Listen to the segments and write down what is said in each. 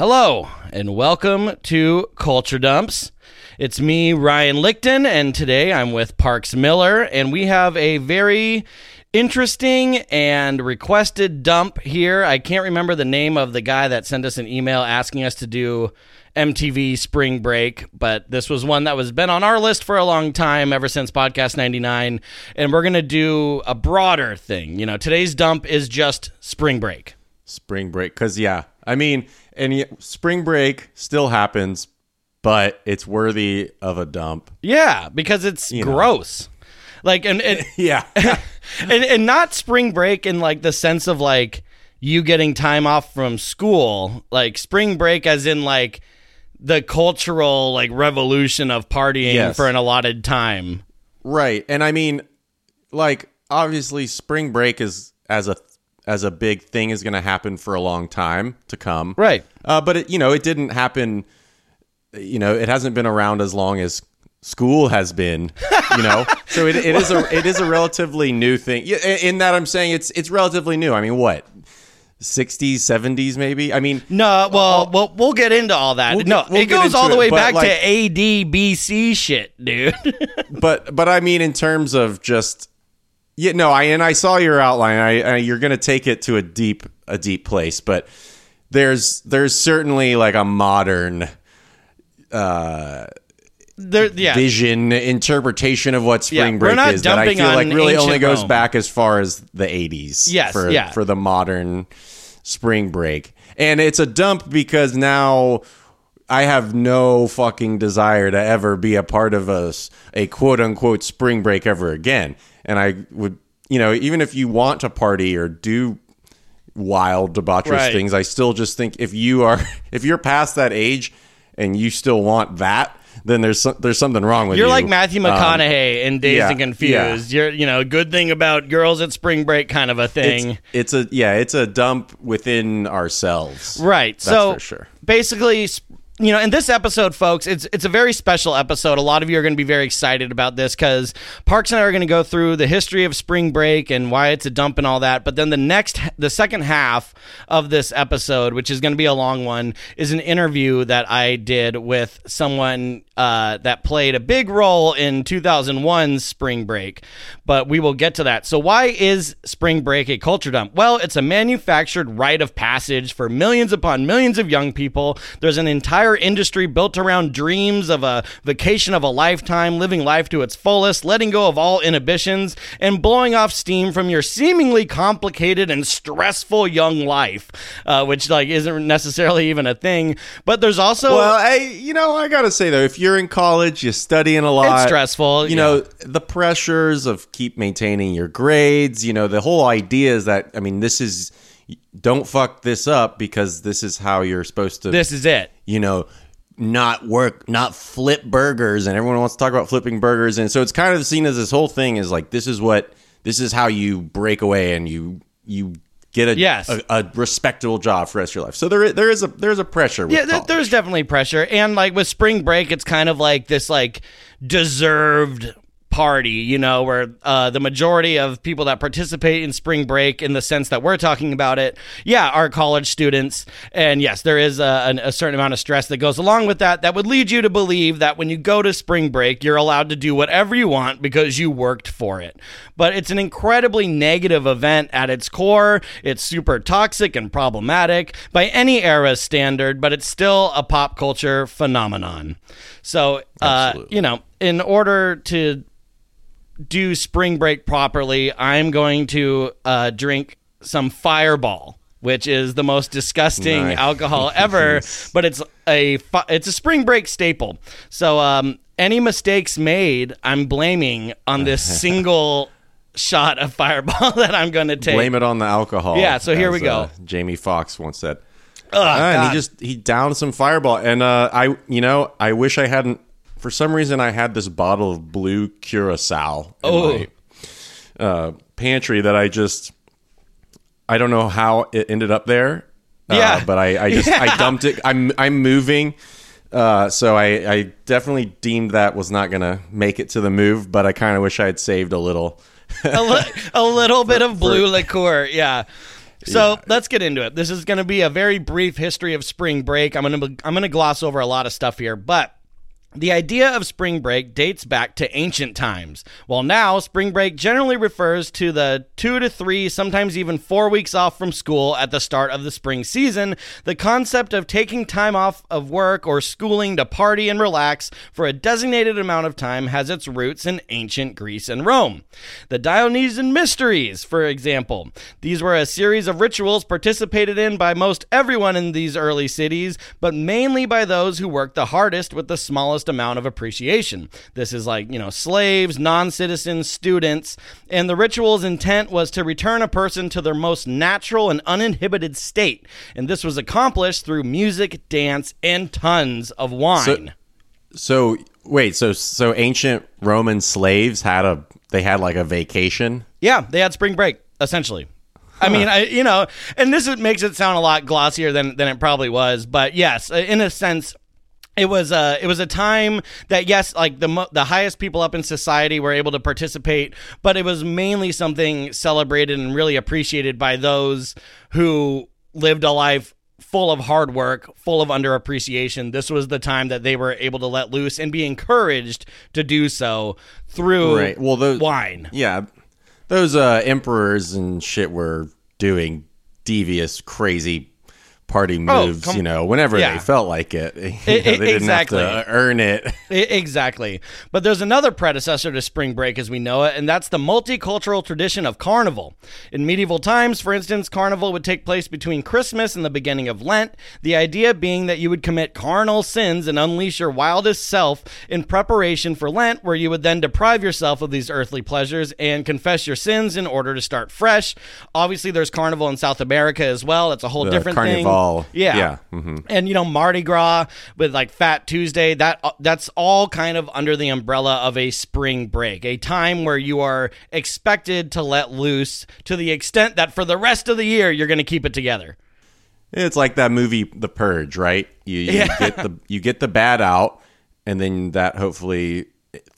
Hello, and welcome to Culture Dumps. It's me, Ryan Lichten, and today I'm with Parks Miller, and we have a very interesting and requested dump here. I can't remember the name of the guy that sent us an email asking us to do MTV Spring Break, but this was one that was been on our list for a long time, ever since Podcast 99, and we're going to do a broader thing. You know, today's dump is just Spring Break. Spring break, because yeah, I mean, and spring break still happens, but it's worthy of a dump. Yeah, because it's You know. gross. Like and and, Yeah, and and not spring break in like the sense of like you getting time off from school, like spring break as in like the cultural like revolution of partying Yes. for an allotted time. right. And I mean, like obviously, spring break is as a as a big thing is going to happen for a long time to come. Right. Uh, but it, you know, it didn't happen. You know, it hasn't been around as long as school has been. You know, so it, it is a it is a relatively new thing. In that I'm saying it's it's relatively new. I mean, what, 60s, 70s, maybe? I mean, No, well, well, we'll get into all that. We'll no, we'll it goes all the way but, back like- to AD BC shit, dude. but but I mean, in terms of just yeah, no, I and I saw your outline. I, I you're going to take it to a deep a deep place, but there's there's certainly like a modern uh there, yeah, vision interpretation of what spring Yeah, break is that I feel like really only goes Rome. back as far as the 80s Yes, for yeah. for the modern spring break. And it's a dump because now I have no fucking desire to ever be a part of a quote unquote spring break ever again. And I would, you know, even if you want to party or do wild debaucherous Right. things, I still just think if you are if you're past that age and you still want that, then there's some, there's something wrong with You're you're like Matthew Um, McConaughey in Dazed yeah, and Confused. You're, you know, good thing about girls at spring break kind of a thing. it's, it's a yeah, it's a dump within ourselves. Right. That's so for sure. basically, you know, in this episode, folks, it's it's a very special episode. A lot of you are going to be very excited about this because Parks and I are going to go through the history of spring break and why it's a dump and all that. But then the next, the second half of this episode, which is going to be a long one, is an interview that I did with someone uh, that played a big role in 2001's spring break. But we will get to that. So why is spring break a culture dump? Well, it's a manufactured rite of passage for millions upon millions of young people. There's an entire industry built around dreams of a vacation of a lifetime, living life to its fullest, letting go of all inhibitions, and blowing off steam from your seemingly complicated and stressful young life, uh, which like isn't necessarily even a thing. But there's also Well, I you know I gotta say though, if you're in college, you're studying a lot. It's stressful, You know the pressures of keep maintaining your grades. You know the whole idea is that I mean this is don't fuck this up because this is how you're supposed to. this is it. you know not work not flip burgers and everyone wants to talk about flipping burgers and so it's kind of seen as this whole thing is like this is what this is how you break away and you you get a Yes. a, a respectable job for the rest of your life so there there is a there's a pressure with Yeah, there's definitely pressure, and like with spring break, it's kind of like this like deserved party, you know, where uh, the majority of people that participate in spring break, in the sense that we're talking about it, yeah, are college students, and yes, there is a, an- a certain amount of stress that goes along with that. That would lead you to believe that when you go to spring break, you're allowed to do whatever you want because you worked for it. But it's an incredibly negative event at its core. It's super toxic and problematic by any era standard, but it's still a pop culture phenomenon. So, uh, you know, in order to do spring break properly, I'm going to uh, drink some Fireball, which is the most disgusting Nice. alcohol ever. but it's a fi- it's a spring break staple. So um, any mistakes made, I'm blaming on this single shot of Fireball that I'm going to take. blame it on the alcohol Yeah, so here as, we go. uh, jamie Foxx once said Ugh, Ah, and he just he downed some fireball and uh i you know i wish i hadn't for some reason i had this bottle of blue curacao in Oh. my uh pantry that i just i don't know how it ended up there uh, Yeah. but i i just i dumped it i'm i'm moving uh, so I, I definitely deemed that was not gonna make it to the move, but I kind of wish I had saved a little a, li- a little bit of blue liqueur. Yeah. So let's get into it. This is going to be a very brief history of spring break. I'm to I'm going to gloss over a lot of stuff here, but the idea of spring break dates back to ancient times. While now, spring break generally refers to the two to three, sometimes even four weeks off from school at the start of the spring season, the concept of taking time off of work or schooling to party and relax for a designated amount of time has its roots in ancient Greece and Rome. The Dionysian Mysteries, for example. These were a series of rituals participated in by most everyone in these early cities, but mainly by those who worked the hardest with the smallest amount of appreciation. This is like, you know, slaves, non citizens, students, and the ritual's intent was to return a person to their most natural and uninhibited state. And this was accomplished through music, dance, and tons of wine. So wait, so so ancient Roman slaves had a they had like a vacation. yeah, they had spring break, essentially. I mean, I, you know, and this makes it sound a lot glossier than, than it probably was, but yes, in a sense, it was a it was a time that yes like the mo- the highest people up in society were able to participate but it was mainly something celebrated and really appreciated by those who lived a life full of hard work full of underappreciation. This was the time that they were able to let loose and be encouraged to do so through Right. Well, those wine. Yeah, those uh, emperors and shit were doing devious, crazy party oh, moves. com- you know, whenever yeah. they felt like it. You know, they didn't exactly. have to earn it. I- Exactly. But there's another predecessor to spring break as we know it, and that's the multicultural tradition of carnival. In medieval times, for instance, carnival would take place between Christmas and the beginning of Lent, the idea being that you would commit carnal sins and unleash your wildest self in preparation for Lent, where you would then deprive yourself of these earthly pleasures and confess your sins in order to start fresh. Obviously, there's carnival in South America as well. That's a whole The different thing. Carnival. Yeah. Yeah. mhm. And you know Mardi Gras with like Fat Tuesday, that that's all kind of under the umbrella of a spring break, a time where you are expected to let loose to the extent that for the rest of the year you're going to keep it together. It's like that movie, The Purge, right? You, you Yeah. get the you get the bad out, and then that hopefully,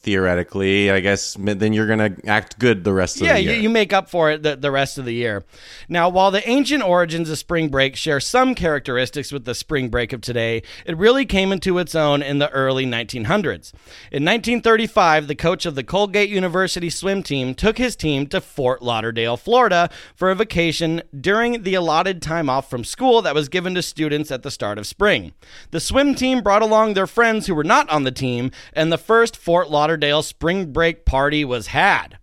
theoretically, I guess, then you're gonna act good the rest of Yeah, the you, year. you make up for it the, the rest of the year. Now, while the ancient origins of spring break share some characteristics with the spring break of today, it really came into its own in the early 1900s. In 1935, the coach of the Colgate University swim team took his team to Fort Lauderdale, Florida for a vacation during the allotted time off from school that was given to students at the start of spring. The swim team brought along their friends who were not on the team, and the first Fort Lauderdale spring break party was had.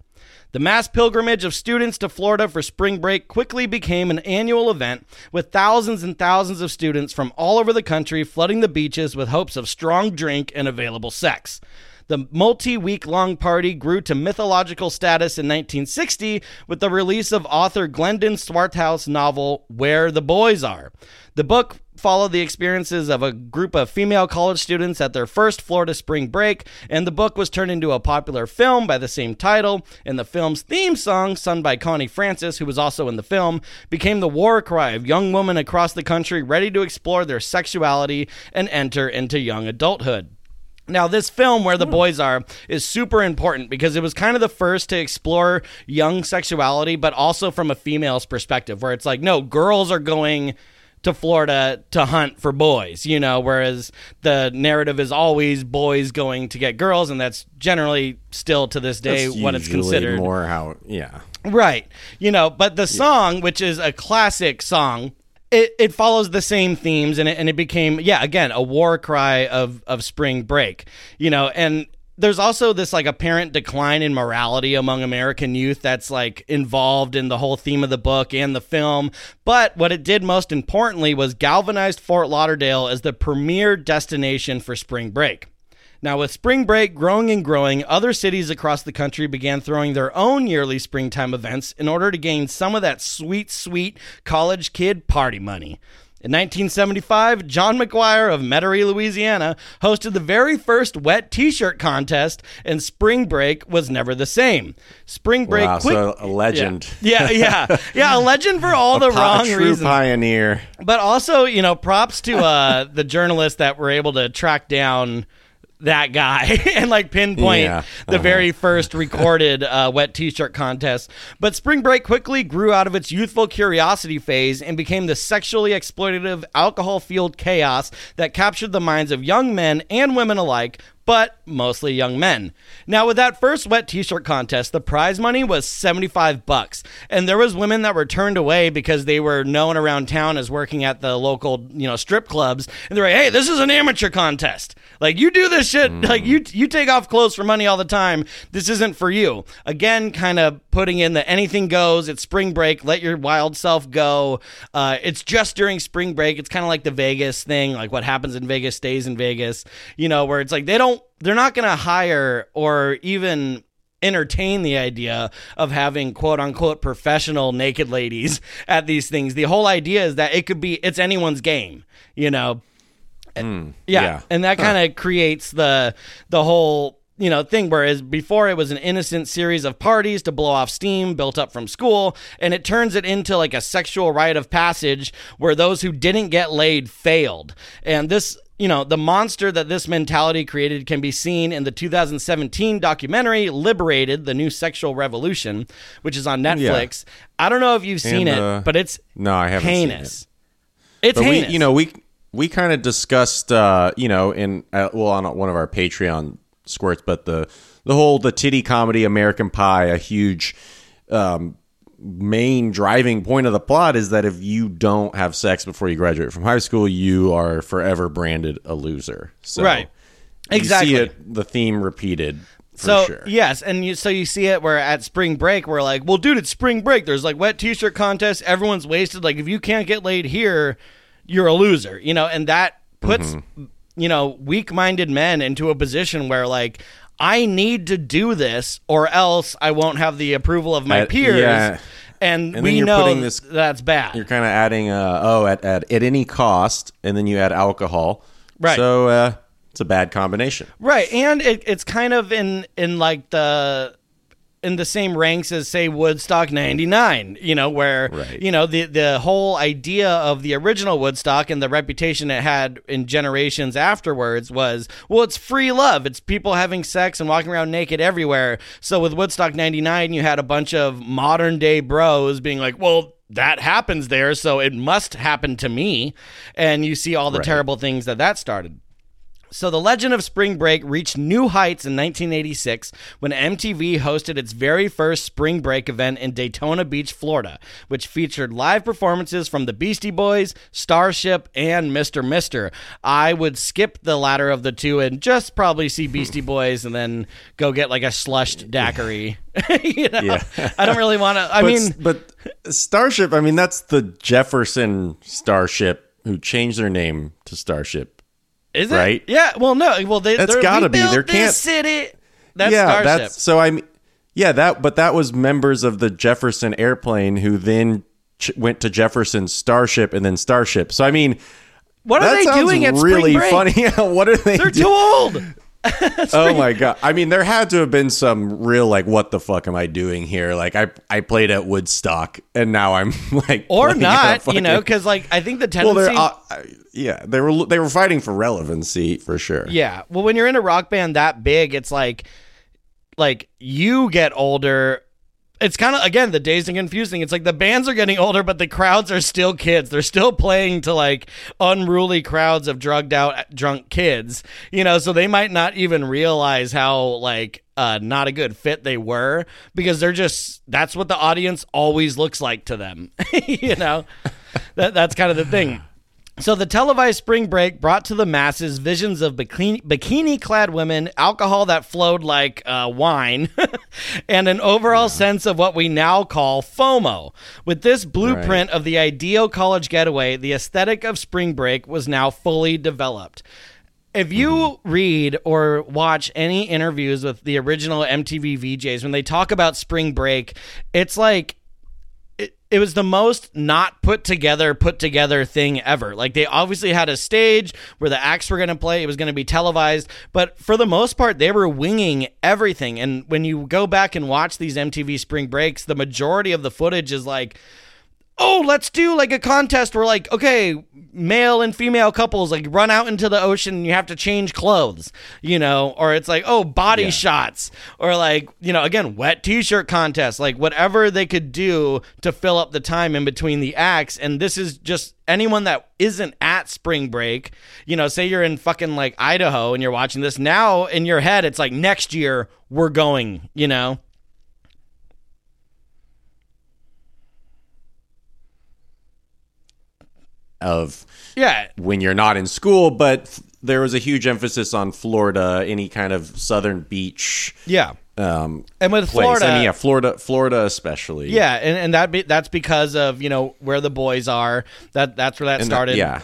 The mass pilgrimage of students to Florida for spring break quickly became an annual event, with thousands and thousands of students from all over the country flooding the beaches with hopes of strong drink and available sex. The multi week long party grew to mythological status in 1960 with the release of author Glendon Swarthout's novel Where the Boys Are. The book followed the experiences of a group of female college students at their first Florida spring break, and the book was turned into a popular film by the same title. And the film's theme song, sung by Connie Francis, who was also in the film, became the war cry of young women across the country ready to explore their sexuality and enter into young adulthood. Now, this film, Where the hmm. Boys Are, is super important because it was kind of the first to explore young sexuality, but also from a female's perspective, where it's like, no, girls are going to Florida to hunt for boys, you know, whereas the narrative is always boys going to get girls, and that's generally still to this day That's what it's considered. more how, yeah. Right. You know, but the song, which is a classic song, it, it follows the same themes and it, and it became, yeah, again, a war cry of, of spring break, you know, and there's also this like apparent decline in morality among American youth that's like involved in the whole theme of the book and the film. But what it did most importantly was galvanized Fort Lauderdale as the premier destination for spring break. Now, with spring break growing and growing, other cities across the country began throwing their own yearly springtime events in order to gain some of that sweet, sweet college kid party money. In 1975, John McGuire of Metairie, Louisiana, hosted the very first wet T-shirt contest, and spring break was never the same. Spring break, Wow, quick, so a legend. yeah, yeah, yeah, yeah, a legend for all the Pa- wrong true reasons pioneer. but also you know props to uh the journalists that were able to track down that guy and like pinpoint Yeah. the Uh-huh. very first recorded uh, wet t-shirt contest. But Spring Break quickly grew out of its youthful curiosity phase and became the sexually exploitative, alcohol-fueled chaos that captured the minds of young men and women alike. But mostly young men. Now, with that first wet T-shirt contest, the prize money was seventy-five bucks, and there was women that were turned away because they were known around town as working at the local, you know, strip clubs, and they're like, "Hey, this is an amateur contest. Like, you do this shit. Like, you you take off clothes for money all the time. This isn't for you." Again, kind of putting in the anything goes. It's spring break. Let your wild self go. Uh, it's just during spring break. It's kind of like the Vegas thing. Like, what happens in Vegas stays in Vegas. You know, where it's like they don't. They're not going to hire or even entertain the idea of having quote unquote professional naked ladies at these things. The whole idea is that it could be it's anyone's game, you know. Hmm. yeah. yeah. And that kind of creates the the whole you know thing whereas before it was an innocent series of parties to blow off steam built up from school and it turns it into like a sexual rite of passage where those who didn't get laid failed. And this you know the monster that this mentality created can be seen in the 2017 documentary liberated the new sexual revolution which is on netflix. I don't know if you've seen And, it uh, but it's No, I haven't seen heinous. It's But heinous. we, you know, we we kind of discussed, uh, you know, in uh, well on one of our Patreon squirts, but the the whole the titty comedy American Pie, a huge um, main driving point of the plot is that if you don't have sex before you graduate from high school, you are forever branded a loser. So Right. you Exactly. see it, the theme repeated. For so sure. yes, and you, so you see it where at spring break we're like, well, dude, it's spring break. There's like wet t-shirt contests. Everyone's wasted. Like if you can't get laid here, you're a loser. You know, and that puts Mm-hmm. You know weak-minded men into a position where like I need to do this or else I won't have the approval of my peers. yeah. And, And we know this- that's bad. You're kind of adding, uh, oh, at, at at any cost, and then you add alcohol. Right. So uh, it's a bad combination. Right, and it, it's kind of in in like the in the same ranks as say Woodstock 99, you know, where Right. you know the the whole idea of the original Woodstock and the reputation it had in generations afterwards was well it's free love. It's people having sex and walking around naked everywhere. So with Woodstock 99 you had a bunch of modern day bros being like, "Well, that happens there, so it must happen to me." And you see all the Right. terrible things that that started. So the legend of Spring Break reached new heights in 1986 when MTV hosted its very first Spring Break event in Daytona Beach, Florida, which featured live performances from the Beastie Boys, Starship, and Mr. Mister. I would skip the latter of the two and just probably see Beastie Boys and then go get like a slushed daiquiri. you know, Yeah. I don't really want to. I but, mean, but Starship. I mean, that's the Jefferson Starship who changed their name to Starship. Is it? right? Yeah. Well, no. Well, they, That's they're- gotta be. There can't- city. That's yeah, Starship. that's so. I mean, yeah, that. But that was members of the Jefferson airplane who then ch- went to Jefferson Starship and then Starship. So I mean, what are they doing at really Spring Break? funny. what are they? They're doing? too old. Oh my god! I mean, there had to have been some real like, what the fuck am I doing here? Like, I I played at Woodstock, and now I'm like, or not, at you know, because like I think the well, tendency. they're uh, yeah, they were they were fighting for relevancy for sure. yeah, well, when you're in a rock band that big, it's like, like you get older. It's kind of again the dazed and confusing. It's like the bands are getting older, but the crowds are still kids. They're still playing to like unruly crowds of drugged out, drunk kids. You know, so they might not even realize how like uh, not a good fit they were because they're just that's what the audience always looks like to them. you know, that that's kind of the thing. So the televised spring break brought to the masses visions of bikini, bikini-clad women, alcohol that flowed like uh, wine, and an overall sense of what we now call FOMO. With this blueprint of the ideal college getaway, the aesthetic of spring break was now fully developed. If you read or watch any interviews with the original MTV VJs, when they talk about spring break, it's like it, was the most not put together put together thing ever. Like they obviously had a stage where the acts were going to play. It was going to be televised. But for the most part they were winging everything. And when you go back and watch these mtv spring breaks the majority of the footage is like oh, let's do like a contest where like, okay, male and female couples like run out into the ocean and you have to change clothes, you know, or it's like, oh, body Yeah. shots, or like, you know, again, wet t-shirt contest, like whatever they could do to fill up the time in between the acts. And this is just anyone that isn't at spring break, you know, say you're in fucking like Idaho and you're watching this now in your head, it's like next year we're going, you know? Of Yeah. when you're not in school, but there was a huge emphasis on Florida, any kind of southern beach Yeah. um, And with place. Florida, mean, yeah, Florida, Florida especially. Yeah, and, and that be, that's because of you know where the boys are. That that's where that And started. yeah,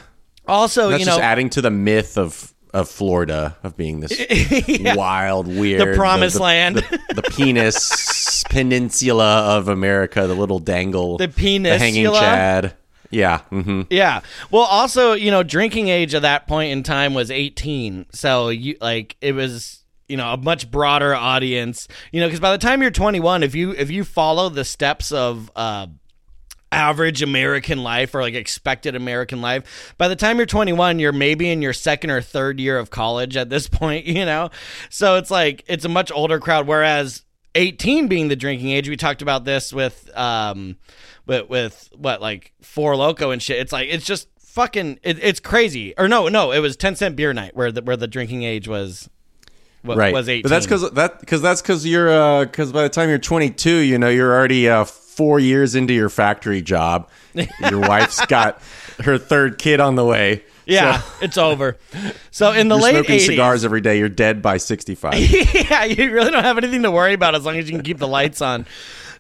Also, that's you just know, adding to the myth of of Florida of being this wild, weird, the promised land. the, the penis peninsula of America, the little dangle, The penis. the hanging? Chad. Yeah, hmm yeah. Well, also, you know, drinking age at that point in time was 18. So you like it was you know a much broader audience you know because by the time you're 21 if you if you follow the steps of uh average American life or like expected American life. By the time you're 21, you're maybe in your second or third year of college at this point, you know? So it's like, it's a much older crowd. Whereas 18 being the drinking age, we talked about this with, um, with, with what, like Four Loco and shit. It's like, it's just fucking, it, it's crazy. Or no, no, it was 10 cent beer night where the, where the drinking age was, wa- right. was 18. But that's because that because that's because you're because by the time you're 22, you know you're already uh, four years into your factory job. Your wife's got her third kid on the way. yeah, So it's over. So in the you're late smoking 80s, cigars every day. You're dead by 65. yeah, you really don't have anything to worry about as long as you can keep the lights on.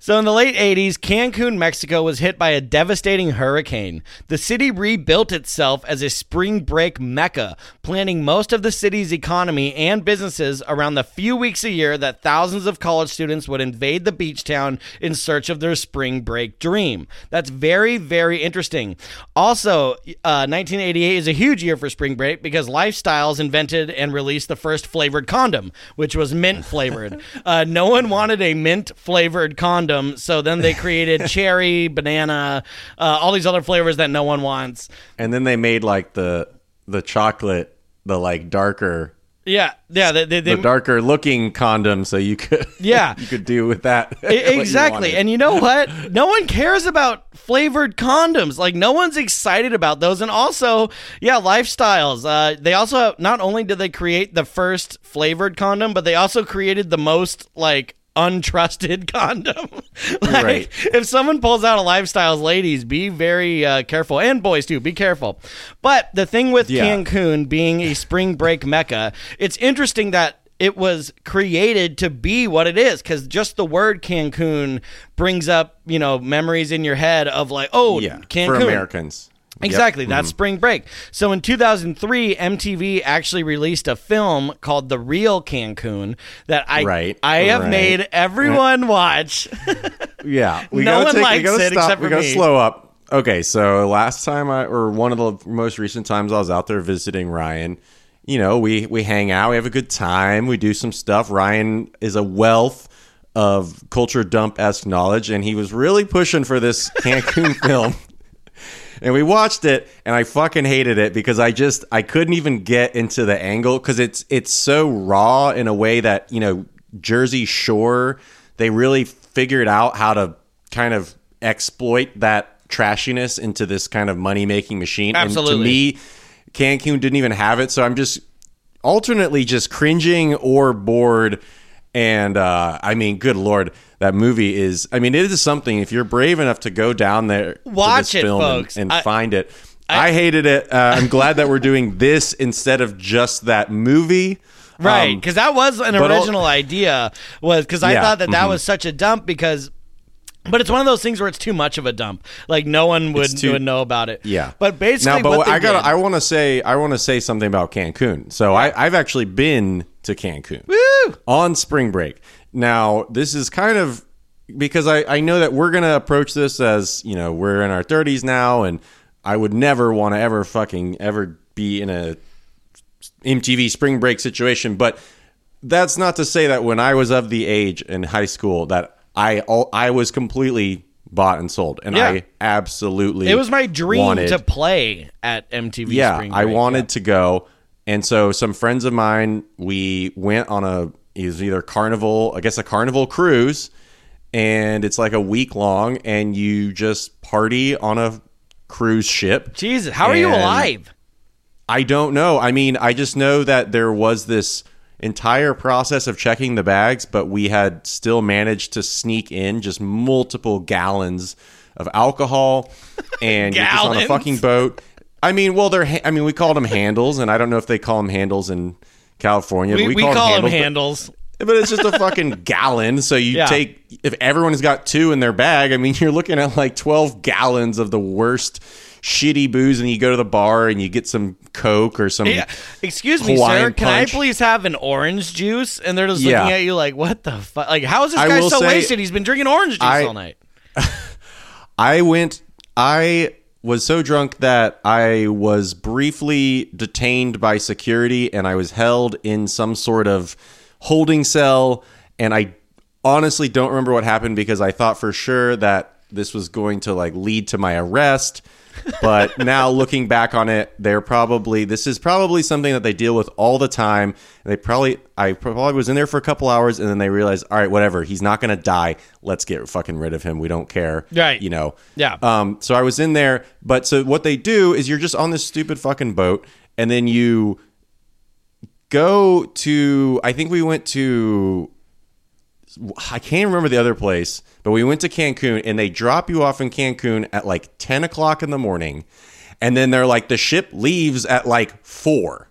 So, in the late 80s, Cancun, Mexico was hit by a devastating hurricane. The city rebuilt itself as a spring break mecca, planning most of the city's economy and businesses around the few weeks a year that thousands of college students would invade the beach town in search of their spring break dream. That's very, very interesting. Also, uh, 1988 is a huge year for spring break because Lifestyles invented and released the first flavored condom, which was mint flavored. uh, no one wanted a mint flavored condom, so then they created cherry, banana, uh, all these other flavors that no one wants. and then they made like the the chocolate, the like darker, Yeah, yeah, they, they, the darker looking condom, so you could Yeah. you could do with that what E- you exactly. And you know what? No one cares about flavored condoms. Like no one's excited about those. And also, yeah, lifestyles. Uh, they also not only did they create the first flavored condom, but they also created the most like untrusted condom. like, Right. If someone pulls out a lifestyles, ladies, be very uh, careful, and boys too, be careful. But the thing with Yeah. Cancun being a spring break mecca, it's interesting that it was created to be what it is because just the word Cancun brings up you know memories in your head of like oh yeah, Cancun for Americans. Yep. Exactly, that's mm-hmm. spring break. So in 2003, MTV actually released a film called The Real Cancun that I Right, I have right. made everyone watch. Yeah, we No gotta one take, we likes gotta it stop. except we for gotta me. slow up. Okay, so last time I or one of the most recent times I was out there visiting Ryan, you know, we we hang out, we have a good time, we do some stuff. Ryan is a wealth of culture dump esque knowledge, and he was really pushing for this Cancun film. And we watched it, and I fucking hated it because I just I couldn't even get into the angle because it's it's so raw in a way that you know Jersey Shore they really figured out how to kind of exploit that trashiness into this kind of money making machine. Absolutely. And to me, Cancun didn't even have it, so I'm just alternately just cringing or bored. And uh, I mean, good lord, that movie is. I mean, it is something. If you're brave enough to go down there, Watch this it, film and- folks. and, I- find it. I, hated it. Uh, I'm glad that we're doing this instead of just that movie. right, Um, because that was an but original idea. Was because I Yeah, thought that that mhm. was such a dump because. But it's one of those things where it's too much of a dump. Like no one would, too- would know about it. Yeah. But basically, now, but what I got. I want to say. I want to say something about Cancun. So I, I've actually been to Cancun Woo! on spring break. Now this is kind of because I, I know that we're gonna approach this as you know we're in our 30s now, and I would never want to ever fucking ever be in a MTV spring break situation. But that's not to say that when I was of the age in high school that I all, I was completely bought and sold, and Yeah. I absolutely It was my dream wanted- to play at MTV. yeah, Spring I wanted to go, and so some friends of mine we went on a was either carnival, I guess a carnival cruise, and it's like a week long, and you just party on a cruise ship. Jesus, how are you alive? I don't know. I mean, I just know that there was this entire process of checking the bags, but we had still managed to sneak in just multiple gallons of alcohol, and you're just on a fucking boat. I mean, well, they're. ha- I mean, we called them handles, and I don't know if they call them handles in California. We, but we, call, call them handles. but it's just a fucking gallon. So you Yeah. take if everyone's got two in their bag. I mean, you're looking at like twelve gallons of the worst shitty booze, and you go to the bar and you get some Coke or some. Yeah. Excuse me, sir. Can punch. I please have an orange juice? And they're just Yeah. looking at you like, what the fuck? Like, how is this I guy so say- wasted? He's been drinking orange juice I- all night. I went. I was so drunk that I was briefly detained by security, and I was held in some sort of holding cell. And I honestly don't remember what happened because I thought for sure that this was going to like lead to my arrest. But now looking back on it, they're probably this is probably something that they deal with all the time. They probably I probably was in there for a couple hours and then they realized, all right, whatever, he's not gonna die. Let's get fucking rid of him. We don't care. Right. You know. Yeah. Um, so I was in there, but so what they do is you're just on this stupid fucking boat, and then you go to. I think we went to. I can't remember the other place, but we went to Cancun, and they drop you off in Cancun at like ten o'clock in the morning, and then they're like the ship leaves at like four.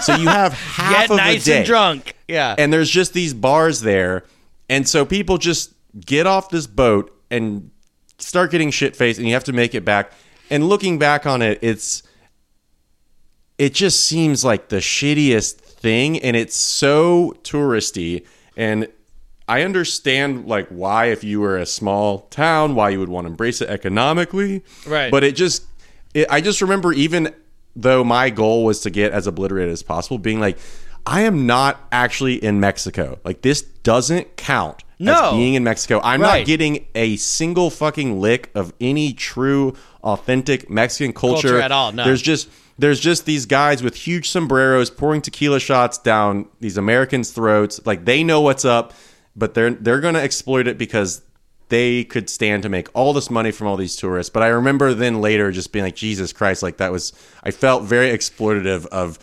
So you have half Get of nice the day and drunk. Yeah. and there's just these bars there and so people just get off this boat and start getting shit faced and you have to make it back and looking back on it it's it just seems like the shittiest thing and it's so touristy and I understand like why if you were a small town why you would want to embrace it economically Right. but it just it, I just remember even though my goal was to get as obliterated as possible being like I am not actually in Mexico like this doesn't count No. as being in Mexico I'm Right. not getting a single fucking lick of any true authentic Mexican culture, Culture at all, no. there's just there's just these guys with huge sombreros pouring tequila shots down these Americans' throats. Like they know what's up, but they're they're going to exploit it because they could stand to make all this money from all these tourists. But I remember then later just being like, Jesus Christ, like that was I felt very exploitative of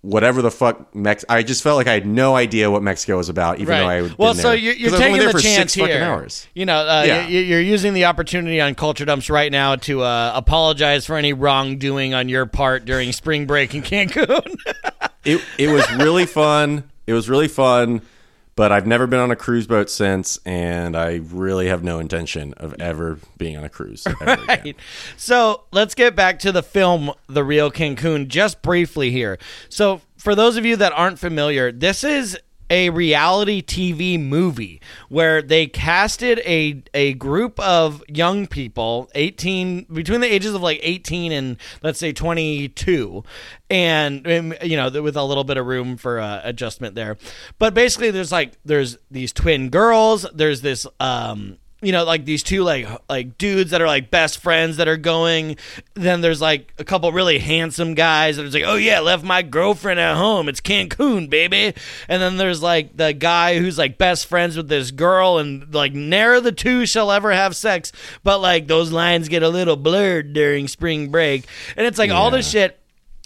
whatever the fuck Mex. I just felt like I had no idea what Mexico was about, even though I Right. would. Well, so you're, you're taking the chance fucking here. hours. You know, uh, Yeah. you- you're using the opportunity on Culture Dumps right now to uh, apologize for any wrongdoing on your part during spring break in Cancun. it it was really fun. It was really fun, but I've never been on a cruise boat since, and I really have no intention of ever being on a cruise ever again. Right. So let's get back to the film The Real Cancun just briefly here. So, for those of you that aren't familiar, this is a reality TV movie where they casted a a group of young people 18 between the ages of like 18 and let's say 22 and um, you know with a little bit of room for uh, adjustment there. But basically there's like there's these twin girls. There's this um you know like these two like like dudes that are like best friends that are going. Then there's like a couple really handsome guys that are like oh yeah left my girlfriend at home. It's cancun baby. And then there's like the guy who's like best friends with this girl and like ne'er the two shall ever have sex but like those lines get a little blurred during spring break. And it's like all this shit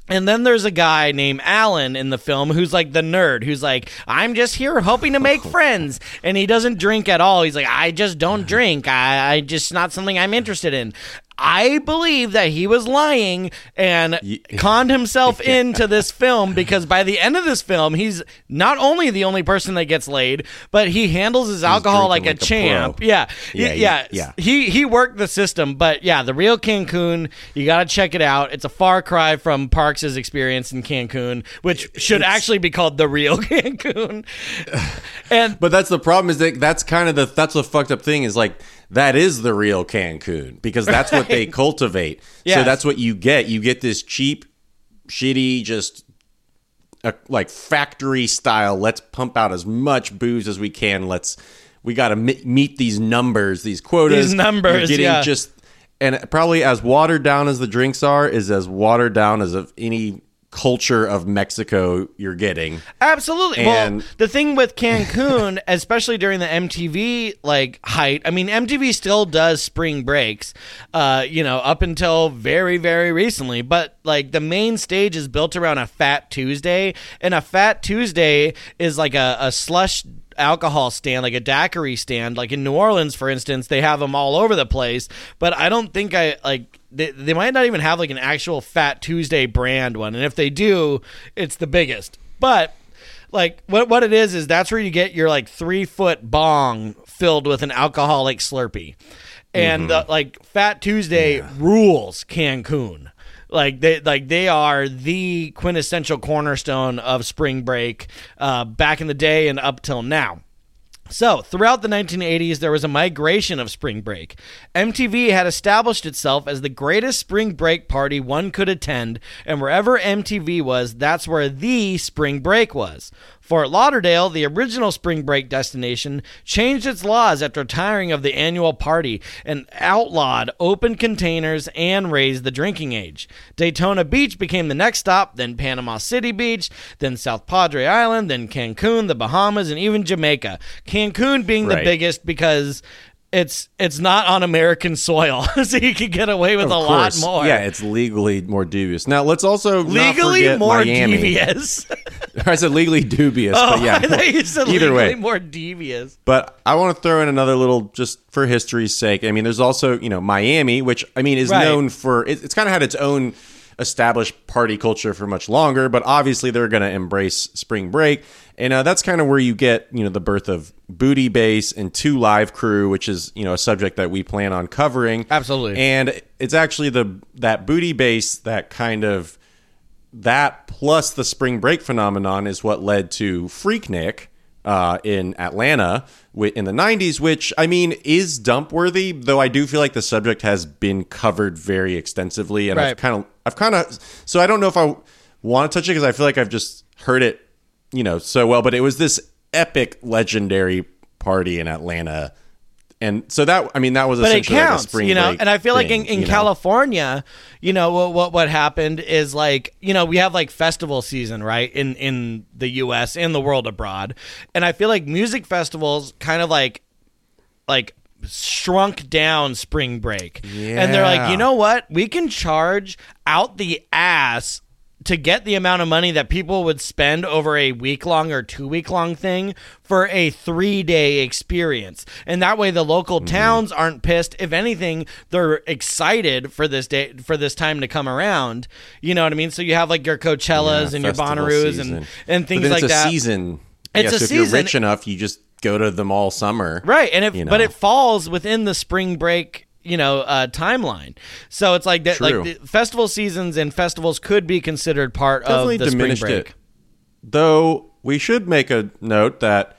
and then there's a guy named Alan in the film who's like the nerd who's like, I'm just here hoping to make friends. And he doesn't drink at all. He's like, I just don't drink. I, I just not something I'm interested in. I believe that he was lying and conned himself into this film because by the end of this film, he's not only the only person that gets laid, but he handles his alcohol like like a champ. pro. Yeah. Yeah, Yeah. yeah, Yeah. He he worked the system, but yeah, the real Cancun, you got to check it out. It's a far cry from Parks' experience in Cancun, which should actually be called the real Cancun. and But that's the problem is that that's kind of the that's the fucked up thing is like that is the real Cancun because that's what they cultivate. So that's what you get. You get this cheap, shitty, just uh, like factory style. Let's pump out as much booze as we can. Let's we got to meet these numbers, these quotas. These numbers, You're getting yeah. just and probably as watered down as the drinks are is as watered down as of any culture of Mexico you're getting. Absolutely. And- well, the thing with Cancun, especially during the MTV like height, I mean, MTV still does spring breaks, uh, you know, up until very, very recently. But like the main stage is built around a Fat Tuesday, and a Fat Tuesday is like a, a slush alcohol stand, like a daiquiri stand. Like in New Orleans, for instance, they have them all over the place. But I don't think I like they, they might not even have like an actual Fat Tuesday brand one, and if they do, it's the biggest. But like what what it is is that's where you get your like three foot bong filled with an alcoholic Slurpee, and uh, like Fat Tuesday rules Cancun. Like they like they are the quintessential cornerstone of spring break uh, back in the day and up till now. So, throughout the 1980s, there was a migration of spring break. MTV had established itself as the greatest spring break party one could attend, and wherever MTV was, that's where the spring break was. Fort Lauderdale, the original spring break destination, changed its laws after tiring of the annual party and outlawed open containers and raised the drinking age. Daytona Beach became the next stop, then Panama City Beach, then South Padre Island, then Cancun, the Bahamas, and even Jamaica. Cancun being the biggest because it's it's not on American soil, so you can get away with Of a lot more. Yeah, it's legally more dubious. Now let's also legally more Miami. devious. I said legally dubious, oh, but yeah. I thought you said Either way. more devious. But I want to throw in another little, just for history's sake. I mean, there's also, you know, Miami, which I mean is Right. known for. It, it's kind of had its own established party culture for much longer. But obviously, they're going to embrace spring break, and uh, that's kind of where you get, you know, the birth of Booty Bass and Two Live Crew, which is, you know, a subject that we plan on covering. Absolutely. and it's actually the that Booty Bass that kind of that plus the spring break phenomenon is what led to Freaknik uh, in Atlanta in the 90s, which I mean is dump worthy, though I do feel like the subject has been covered very extensively, and I've kind of, I've kind of, so I don't know if I want to touch it because I feel like I've just heard it, you know, so well. But it was this epic, legendary party in Atlanta. And so that I mean that was but it like counts, spring you know. And I feel like in, in you know? California, you know what, what what happened is like you know we have like festival season right in in the U.S. and the world abroad, and I feel like music festivals kind of like like shrunk down spring break, and they're like, you know what, we can charge out the ass. To get the amount of money that people would spend over a week long or two week long thing for a three day experience. And that way the local Mm-hmm. towns aren't pissed. If anything, they're excited for this day for this time to come around. You know what I mean? So you have like your Coachellas Yeah, and your Bonnaroos and, and things like it's a that. season. It's yeah, a so if season. you're rich enough, you just go to them all summer. Right, and it you but it falls within the spring break, you know, uh, timeline. So it's like that. True. Like the festival seasons and festivals could be considered part Definitely of the spring break. it. Though we should make a note that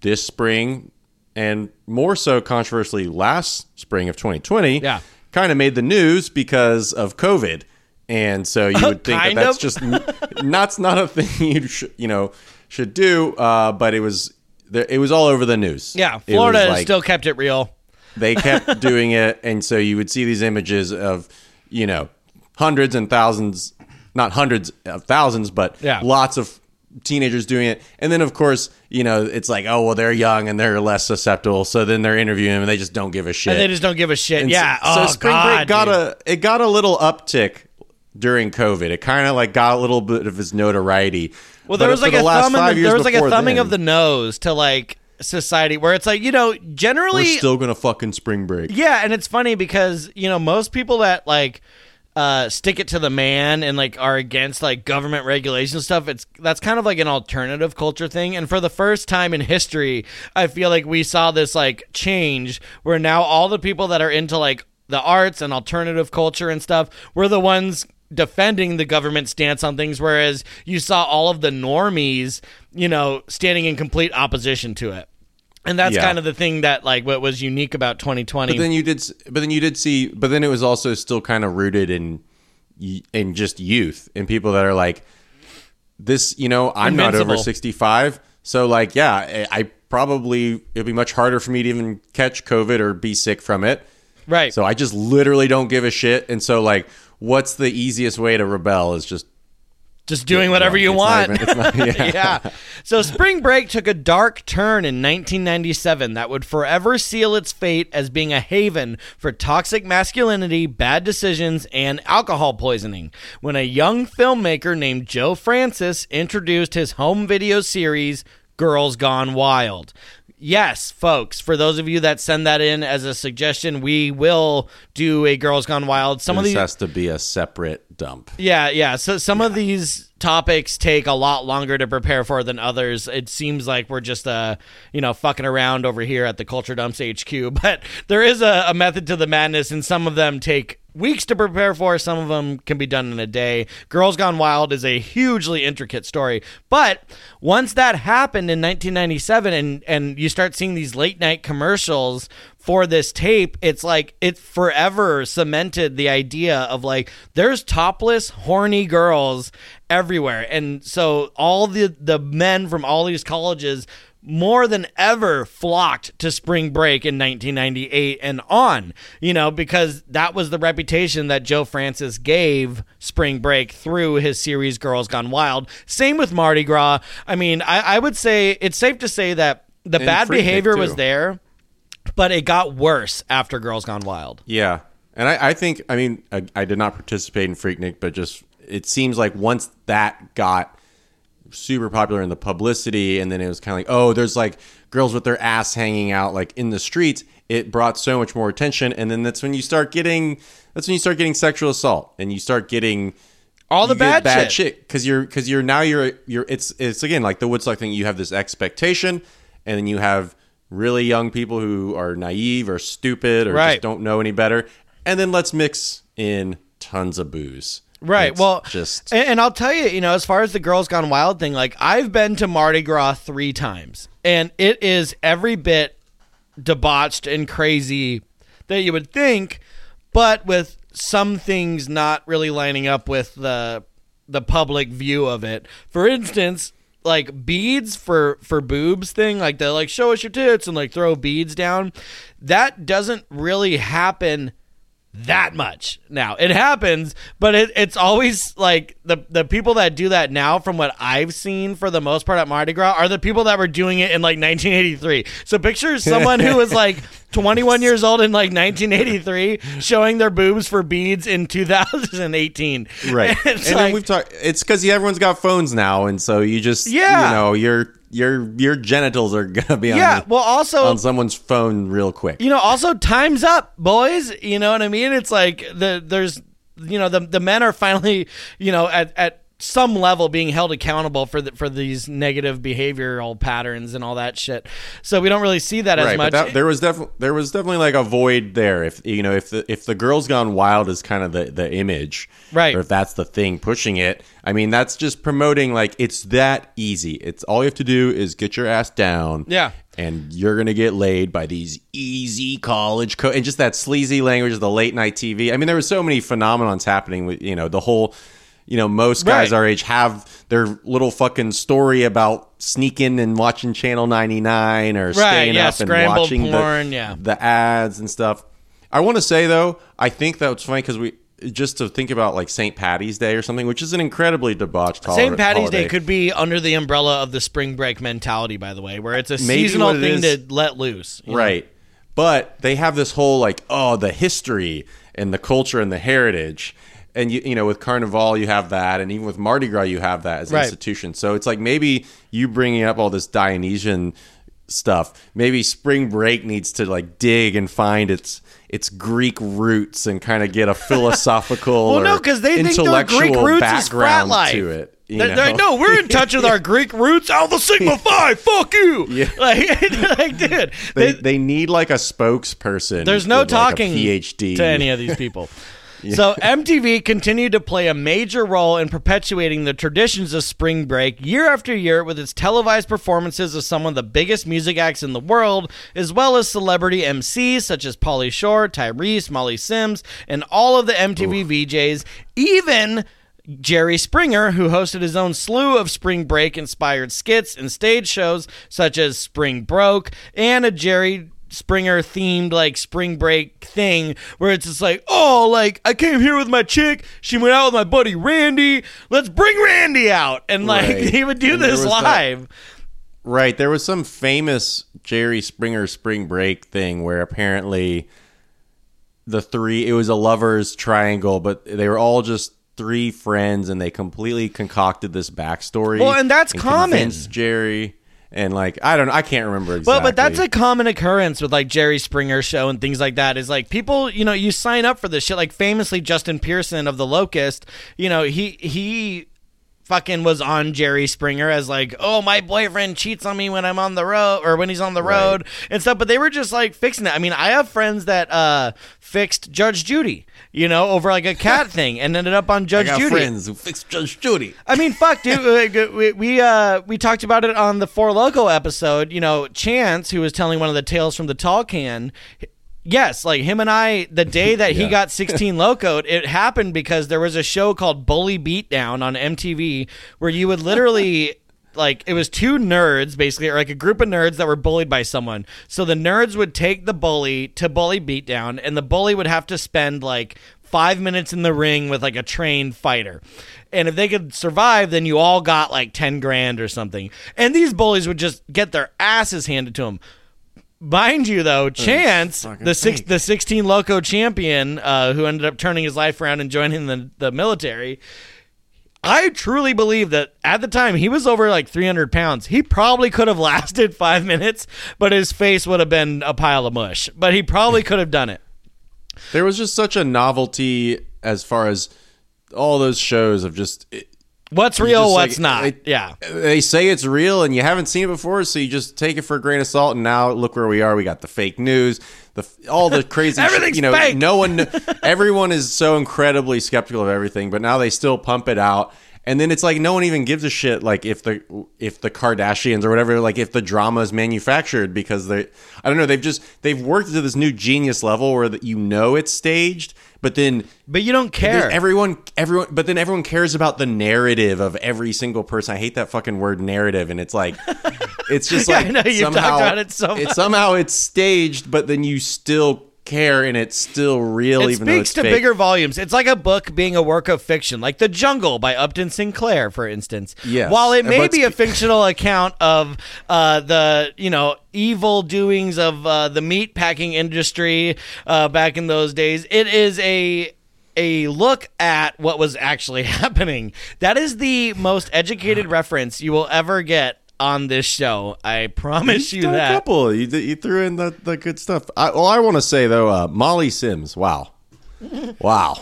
this spring and more so controversially last spring of 2020 Yeah. kind of made the news because of COVID. And so you would think that that's of. just that's not a thing you should, you know should do. Uh, but it was it was all over the news. Yeah, Florida has like- still kept it real. They kept doing it and so you would see these images of you know hundreds and thousands not hundreds of thousands but Yeah. lots of teenagers doing it and then of course you know it's like oh well they're young and they're less susceptible so then they're interviewing them and they just don't give a shit And they just don't give a shit. And yeah. so, oh, so spring God, break got dude. a it got a little uptick during covid it kind of like got a little bit of its notoriety Well, there was like the a thumb. The, years there was like a thumbing then, of the nose to like society, where it's like you know, we're generally, still gonna fucking spring break yeah. And it's funny because you know most people that like uh, stick it to the man and like are against like government regulation stuff. It's that's kind of like an alternative culture thing. And for the first time in history, I feel like we saw this like change where now all the people that are into like the arts and alternative culture and stuff, we're the ones defending the government stance on things, whereas you saw all of the normies, you know, standing in complete opposition to it. And that's Yeah. kind of the thing that like what was unique about 2020. But then you did, but then you did see, but then it was also still kind of rooted in, in just youth and people that are like, this, you know, I'm not over 65, so like, yeah, I, I probably it'd be much harder for me to even catch COVID or be sick from it. Right. So I just literally don't give a shit. And so like, what's the easiest way to rebel is just just doing whatever you It's want. even- not- yeah. yeah. So Spring Break took a dark turn in 1997 that would forever seal its fate as being a haven for toxic masculinity, bad decisions, and alcohol poisoning. When a young filmmaker named Joe Francis introduced his home video series Girls Gone Wild. Yes, folks, for those of you that send that in as a suggestion, we will do a Girls Gone Wild. Some of this these has to be a separate dump. yeah, yeah. So some of these topics take a lot longer to prepare for than others. It seems like we're just uh, you know, fucking around over here at the Culture Dumps HQ, but there is a, a method to the madness and some of them take weeks to prepare for, some of them can be done in a day. Girls Gone Wild is a hugely intricate story. But once that happened in 1997 and and you start seeing these late night commercials for this tape, it's like it forever cemented the idea of like there's topless, horny girls everywhere. And so all the the men from all these colleges more than ever flocked to spring break in 1998 and on, you know, because that was the reputation that Joe Francis gave spring break through his series Girls Gone Wild. Same with Mardi Gras. I mean, I, I would say it's safe to say that the bad behavior was there, but it got worse after Girls Gone Wild. Yeah, and I, I think I mean I, I did not participate in Freaknik, but just it seems like once that got super popular in the publicity, and then it was kind of like oh, there's like girls with their ass hanging out like in the streets. It brought so much more attention, and then that's when you start getting that's when you start getting sexual assault, and you start getting All the bad shit. shit because you're because you're now you're you're it's it's again like the Woodstock thing. You have this expectation, and then you have really young people who are naive or stupid or Right. just don't know any better, and then let's mix in tons of booze. Right. It's well, just and, and I'll tell you, you know, as far as the Girls Gone Wild thing, like I've been to Mardi Gras three times, and it is every bit debauched and crazy that you would think, but with some things not really lining up with the the public view of it. For instance, like beads for for boobs thing, like they like show us your tits and like throw beads down. That doesn't really happen that much now. It happens, but it, it's always like the the people that do that now, from what I've seen for the most part at Mardi Gras, are the people that were doing it in like 1983. So picture someone who was like 21 years old in like 1983 showing their boobs for beads in 2018. right. and It's then like- we've talked. It's because everyone's got phones now, and so you just Yeah. you know your your your genitals are gonna be on yeah. the- Well, also on someone's phone real quick. you know also time's up boys you know what i mean it's like the there's you know the the men are finally you know at at some level being held accountable for the, for these negative behavioral patterns and all that shit so we don't really see that as much that, there was definitely there was definitely like a void there. If you know, if the if the girls gone wild is kind of the the image, Right. Or if that's the thing pushing it, I mean, that's just promoting like it's that easy. It's all you have to do is get your ass down, Yeah. and you're gonna get laid by these easy college co- and just that sleazy language of the late night TV. I mean, there were so many phenomenons happening with you know the whole. You know, most guys Right. our age have their little fucking story about sneaking and watching Channel 99 or staying yeah, up and watching porn, the, yeah. the ads and stuff. I want to say though, I think that's funny because we just to think about like St. Patty's Day or something, which is an incredibly debauched St. Patty's holiday. Day could be under the umbrella of the spring break mentality, by the way, where it's a Maybe seasonal it thing is- to let loose. you know? right, but they have this whole like oh the history and the culture and the heritage. And you, you know, with Carnival, you have that, and even with Mardi Gras, you have that as an Right. institution. So it's like maybe you bringing up all this Dionysian stuff. Maybe Spring Break needs to like dig and find its its Greek roots and kind of get a philosophical Well, or no, because they think their intellectual Greek roots is background life. to it. You They're- they're- no, we're in touch with our Greek roots. Alpha Sigma Phi, fuck you. Yeah. Like, like, dude, they, they- they need like a spokesperson. There's no with, like, talking PhD to any of these people. So MTV continued to play a major role in perpetuating the traditions of spring break year after year with its televised performances of some of the biggest music acts in the world, as well as celebrity MCs such as Pauly Shore, Tyrese, Molly Sims, and all of the MTV VJs, even Jerry Springer, who hosted his own slew of spring break inspired skits and stage shows such as Spring Broke and a Jerry Springer themed like spring break thing where it's just like, oh, like I came here with my chick. She went out with my buddy Randy. Let's bring Randy out. And like Right. he would do And this was that- live. Right. There was some famous Jerry Springer spring break thing where apparently the three, it was a lover's triangle, but they were all just three friends and they completely concocted this backstory. Well, and that's common. Jerry. And like, I don't know. I can't remember exactly. But but that's a common occurrence with like Jerry Springer show and things like that. Is like people, you know, you sign up for this shit. Like famously, Justin Pearson of the Locust, you know, he he fucking was on Jerry Springer as like, oh, my boyfriend cheats on me when I'm on the road or when he's on the Right. road and stuff. But they were just like fixing it. I mean, I have friends that uh fixed Judge Judy, you know, over like a cat thing and ended up on Judge Judy. friends who fixed Judge Judy. I mean, fuck, dude. we we uh we talked about it on the Four Loco episode. You know, Chance, who was telling one of the tales from the tall can. Yes, like him and I, the day that he got 16 locoed, it happened because there was a show called Bully Beatdown on MTV where you would literally. Like it was two nerds basically, or like a group of nerds that were bullied by someone. So the nerds would take the bully to bully beatdown, and the bully would have to spend like five minutes in the ring with like a trained fighter. And if they could survive, then you all got like 10 grand or something. And these bullies would just get their asses handed to them. Mind you, though, Chance, the six, fake. the 16 loco champion, uh, who ended up turning his life around and joining the, the military, I truly believe that at the time he was over like 300 pounds. He probably could have lasted five minutes, but his face would have been a pile of mush. But he probably could have done it. There was just such a novelty as far as all those shows of just it, What's real, what's like, not? it- yeah. They say it's real and you haven't seen it before, so you just take it for a grain of salt. And now look where we are. We got the fake news, the all the crazy. Everything's You know, fake. no one, everyone is so incredibly skeptical of everything, but now they still pump it out. And then it's like no one even gives a shit. Like if the if the Kardashians or whatever, like if the drama is manufactured because they, I don't know, they've just they've worked to this new genius level where that you know it's staged, but then But you don't care. everyone, everyone, but then everyone cares about the narrative of every single person. I hate that fucking word narrative, and it's like, it's just Yeah, like I know, somehow about it so it's somehow it's staged, but then you still care, and it's still real, it even though speaks it's to fake. bigger volumes. It's like a book being a work of fiction, like The Jungle by Upton Sinclair, for instance. Yes. While it may But be a spe- fictional account of uh, the you know evil doings of uh, the meat packing industry uh, back in those days, it is a a look at what was actually happening. That is the most educated reference you will ever get on this show. I promise you Done a couple. You, you threw in the, the good stuff. I, well, I want to say though, uh, Molly Sims. Wow, wow.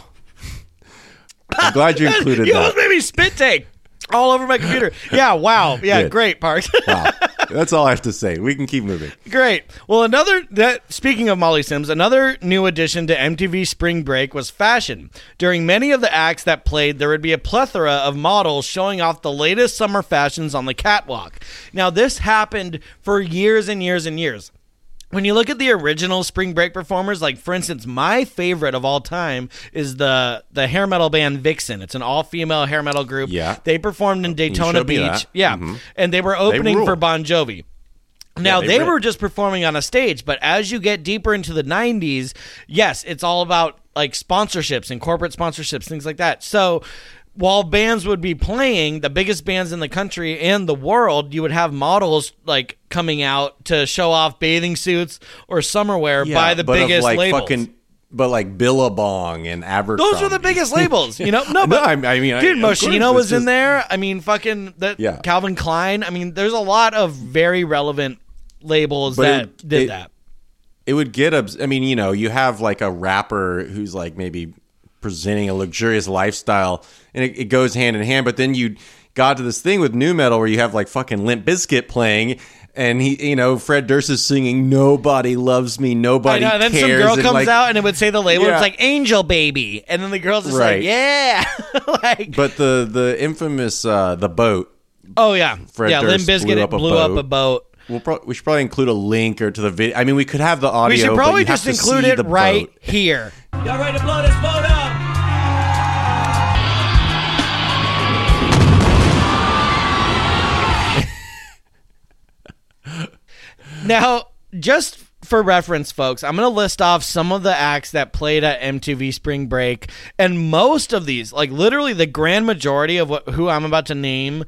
I'm glad you included You that. almost made me spit take all over my computer. Yeah, wow. Yeah, Good. great, Parks. Wow, that's all I have to say. We can keep moving. great. Well, another that speaking of Molly Sims, another new addition to MTV Spring Break was fashion. During many of the acts that played, there would be a plethora of models showing off the latest summer fashions on the catwalk. Now, this happened for years and years and years. When you look at the original spring break performers like for instance my favorite of all time is the the hair metal band vixen. It's an all-female hair metal group. Yeah. they performed in daytona beach. Yeah. And they were opening rule. for bon jovi. Now they they, were just performing on a stage, but as you get deeper into the 90s, yes, it's all about like sponsorships and corporate sponsorships, things like that. So while bands would be playing, the biggest bands in the country and the world, you would have models like coming out to show off bathing suits or summer wear by the biggest like labels. fucking, but like Billabong and Abercrombie. those are the biggest labels, you know. No, No, but I- I mean, dude, Moschino was in just- there. I mean, fucking that Yeah. Calvin Klein. I mean, there's a lot of very relevant labels But that it- did it- that. it would get obs- I mean, you know, you have like a rapper who's like maybe presenting a luxurious lifestyle, and it, it goes hand in hand. But then you got to this thing with nu metal where you have like fucking Limp Bizkit playing. And he, you know, Fred Durst is singing "Nobody Loves Me, I Nobody know. And then Cares." some girl comes like- out and it would say the label. Yeah. It's like Angel Baby, and then the girl's just Right. like, yeah, like But the the infamous uh, the boat. oh yeah, Fred yeah. Limp Durst Bizkit blew up a blew up boat. a boat. We'll pro- we should probably include a link or to the video. I mean, we could have the audio. We should but probably you just to include it the right boat. here. Y'all ready to blow this boat Now, just for reference, folks, I'm going to list off some of the acts that played at MTV Spring Break, and most of these, like literally the grand majority of what, who I'm about to name,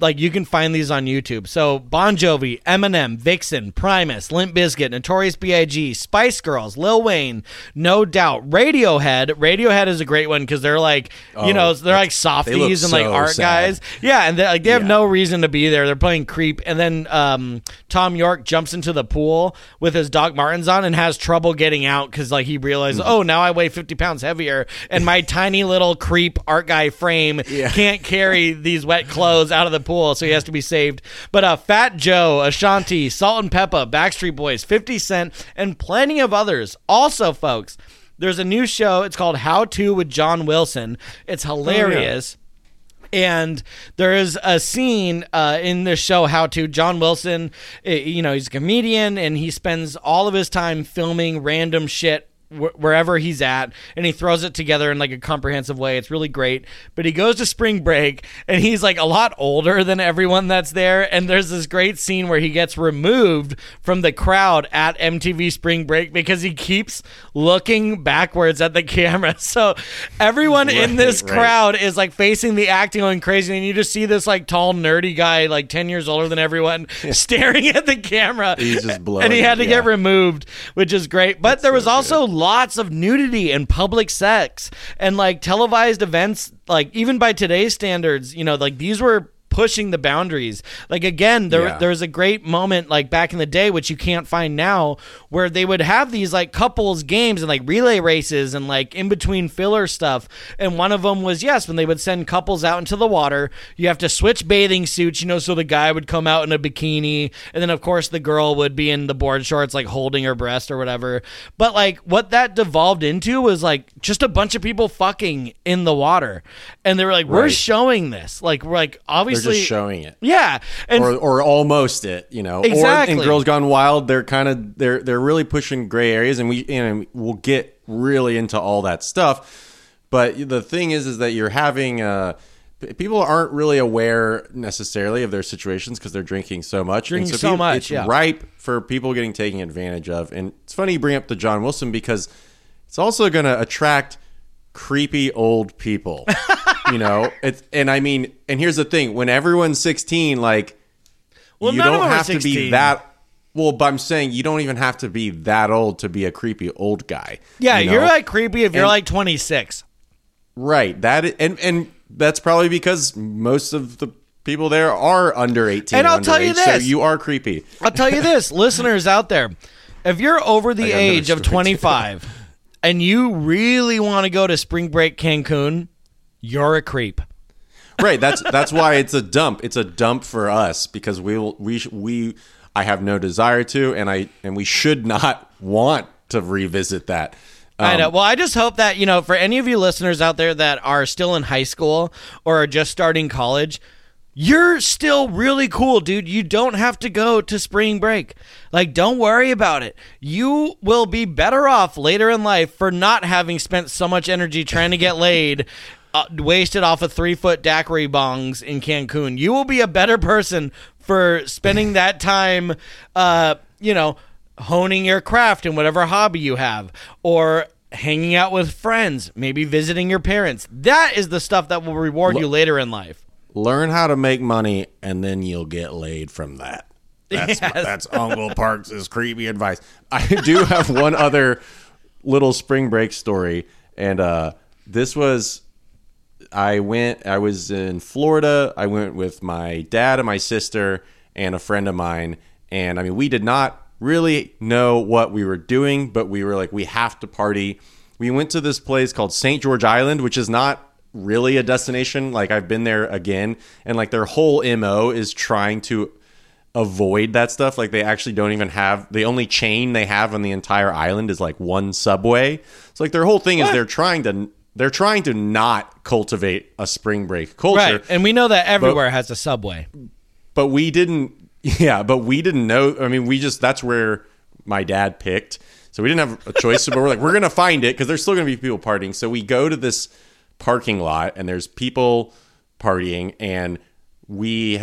like you can find these on YouTube. So Bon Jovi, Eminem, Vixen, Primus, Limp Bizkit, Notorious B.I.G., Spice Girls, Lil Wayne, No Doubt, Radiohead. Radiohead is a great one because they're like, you Oh, know, they're like softies and like art sad. guys. Yeah, and they like they have Yeah. no reason to be there. They're playing creep, and then um, Thom Yorke jumps into the pool with his Doc Martens on and has trouble getting out because like he realizes, Mm-hmm. oh, now I weigh fifty pounds heavier, and my tiny little creep art guy frame can't carry these wet clothes out of the pool, so he has to be saved. But uh, Fat Joe, Ashanti, Salt-N-Pepa, Backstreet Boys, Fifty Cent, and plenty of others. Also, folks. There's a new show. It's called How To with John Wilson. It's hilarious. And there is a scene uh, in this show, How to. John Wilson, eh, you know, he's a comedian and he spends all of his time filming random shit wh- wherever he's at and he throws it together in like a comprehensive way. It's really great. But he goes to spring break and he's like a lot older than everyone that's there. And there's this great scene where he gets removed from the crowd at MTV Spring Break because he keeps looking backwards at the camera. So everyone in this Right, right. crowd is like facing the acting going crazy and you just see this like tall nerdy guy like 10 years older than everyone staring at the camera He's just blowing and he had to it, get removed which is great but there was so also lots of nudity and public sex and like televised events like even by today's standards you know like these were pushing the boundaries. Like again there Yeah. there was a great moment like back in the day which you can't find now where they would have these like couples games and like relay races and like in between filler stuff. And one of them was yes when they would send couples out into the water you have to switch bathing suits you know so the guy would come out in a bikini. And then of course the girl would be in the board shorts like holding her breast or whatever. But like what that devolved into was like just a bunch of people fucking in the water. And they were like we're showing this. Like we're like They're just showing it. yeah and or, or almost it, you know. Or Exactly. in Girls Gone Wild, they're kind of they're they're really pushing gray areas, and we and we'll get really into all that stuff. But the thing is, is that you're having uh, people aren't really aware necessarily of their situations because they're drinking so much. Drinking so people- much, it's yeah. ripe for people getting taken advantage of. And it's funny you bring up the John Wilson because it's also going to attract creepy old people. you know, it's and I mean, and here's the thing: when everyone's 16, like Well, you don't have to be that. Well, but I'm saying you don't even have to be that old to be a creepy old guy. yeah you know? you're like creepy if you're And- like 26 right. That and and that's probably because most of the people there are under 18. And I'll tell you underage, so this. you are creepy. I'll tell you this, listeners out there, if you're over the age of 25 and you really want to go to spring break Cancun, you're a creep. right that's that's why it's a dump it's a dump for us because we will we we i have no desire to and i and we should not want to revisit that I Um, know. Well, I just hope that, you know, for any of you listeners out there that are still in high school or are just starting college, you're still really cool, dude. You don't have to go to spring break. Like, don't worry about it. You will be better off later in life for not having spent so much energy trying to get laid. Uh, wasted off of three foot daiquiri bongs in Cancun. You will be a better person for spending that time, uh, you know, honing your craft in whatever hobby you have, or hanging out with friends, maybe visiting your parents. That is the stuff that will reward you later in life. learn how to make money and then you'll get laid from that that's Yes. that's uncle parks' creepy advice i do have one other little spring break story and uh this was I went. I was in Florida. I went with my dad and my sister and a friend of mine. And I mean, we did not really know what we were doing, but we were like, we have to party. We went to this place called St. George Island, which is not really a destination. Like I've been there again, and like their whole mo is trying to avoid that stuff. Like they actually don't even have the only chain they have on the entire island is like one subway. So like their whole thing is they're trying to they're trying to not cultivate a spring break culture. Right. And we know that everywhere has a subway. But we didn't yeah, but we didn't know I mean we just that's where my dad picked. So we didn't have a choice, but we're like we're going to find it cuz there's still going to be people partying. So we go to this parking lot and there's people partying and we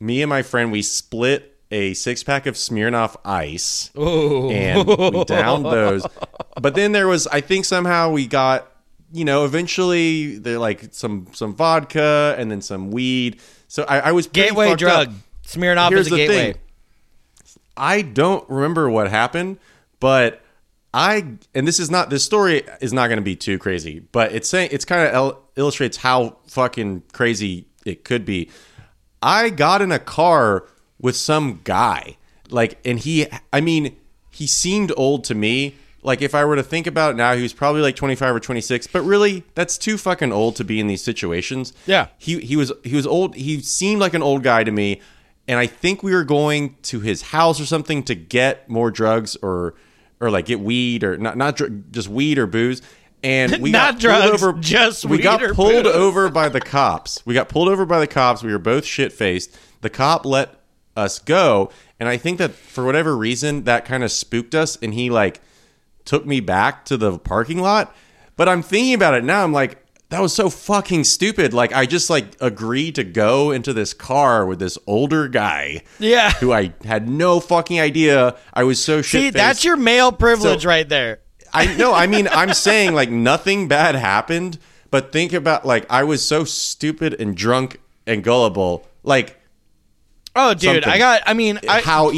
me and my friend we split a six pack of Smirnoff Ice, Ooh. and we downed those. But then there was, I think somehow we got, you know, eventually they're like some some vodka and then some weed. So I, I was gateway drug. up. Smirnoff Here's is a the gateway. thing. I don't remember what happened, but I and this is not this story is not going to be too crazy, but it's saying it's kind of el- illustrates how fucking crazy it could be. I got in a car with some guy, like, and he, I mean, he seemed old to me. Like, if I were to think about it now, he was probably like 25 or 26, but really, that's too fucking old to be in these situations. Yeah. He, he was, he was old. He seemed like an old guy to me. And I think we were going to his house or something to get more drugs or, or like get weed or not, not dr- just weed or booze. And we got pulled over. just we got pulled booze. over by the cops. We got pulled over by the cops. We were both shit faced. The cop let us go, and I think that for whatever reason that kind of spooked us, and he like took me back to the parking lot. But I'm thinking about it now. I'm like, that was so fucking stupid. Like I just like agreed to go into this car with this older guy. Yeah. Who I had no fucking idea. I was so shit. See, that's your male privilege So- right there. I know. I mean, I'm saying like nothing bad happened, but think about like I was so stupid and drunk and gullible. Like Oh, dude, Something. I got. I mean, I, how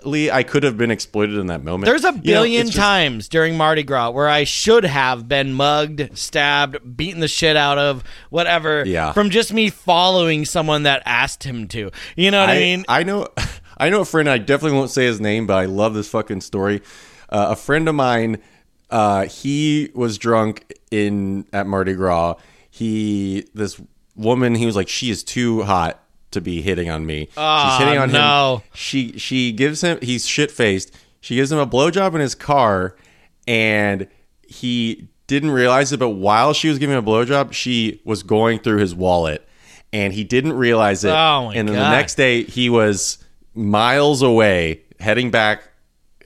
easily I could have been exploited in that moment. There's a You know, billion just- times during Mardi Gras where I should have been mugged, stabbed, beaten the shit out of, whatever, Yeah. from just me following someone that asked him to. You know what I, mean? I know, I know a friend. I definitely won't say his name, but I love this fucking story. Uh, a friend of mine, uh, he was drunk in at Mardi Gras. He this woman, he was like, she is too hot to be hitting on me. Ah, She's hitting on no. him. She she gives him. He's shit faced. She gives him a blowjob in his car, and he didn't realize it. But while she was giving him a blowjob, she was going through his wallet, and he didn't realize it. Oh, my and then God. the next day, he was miles away, heading back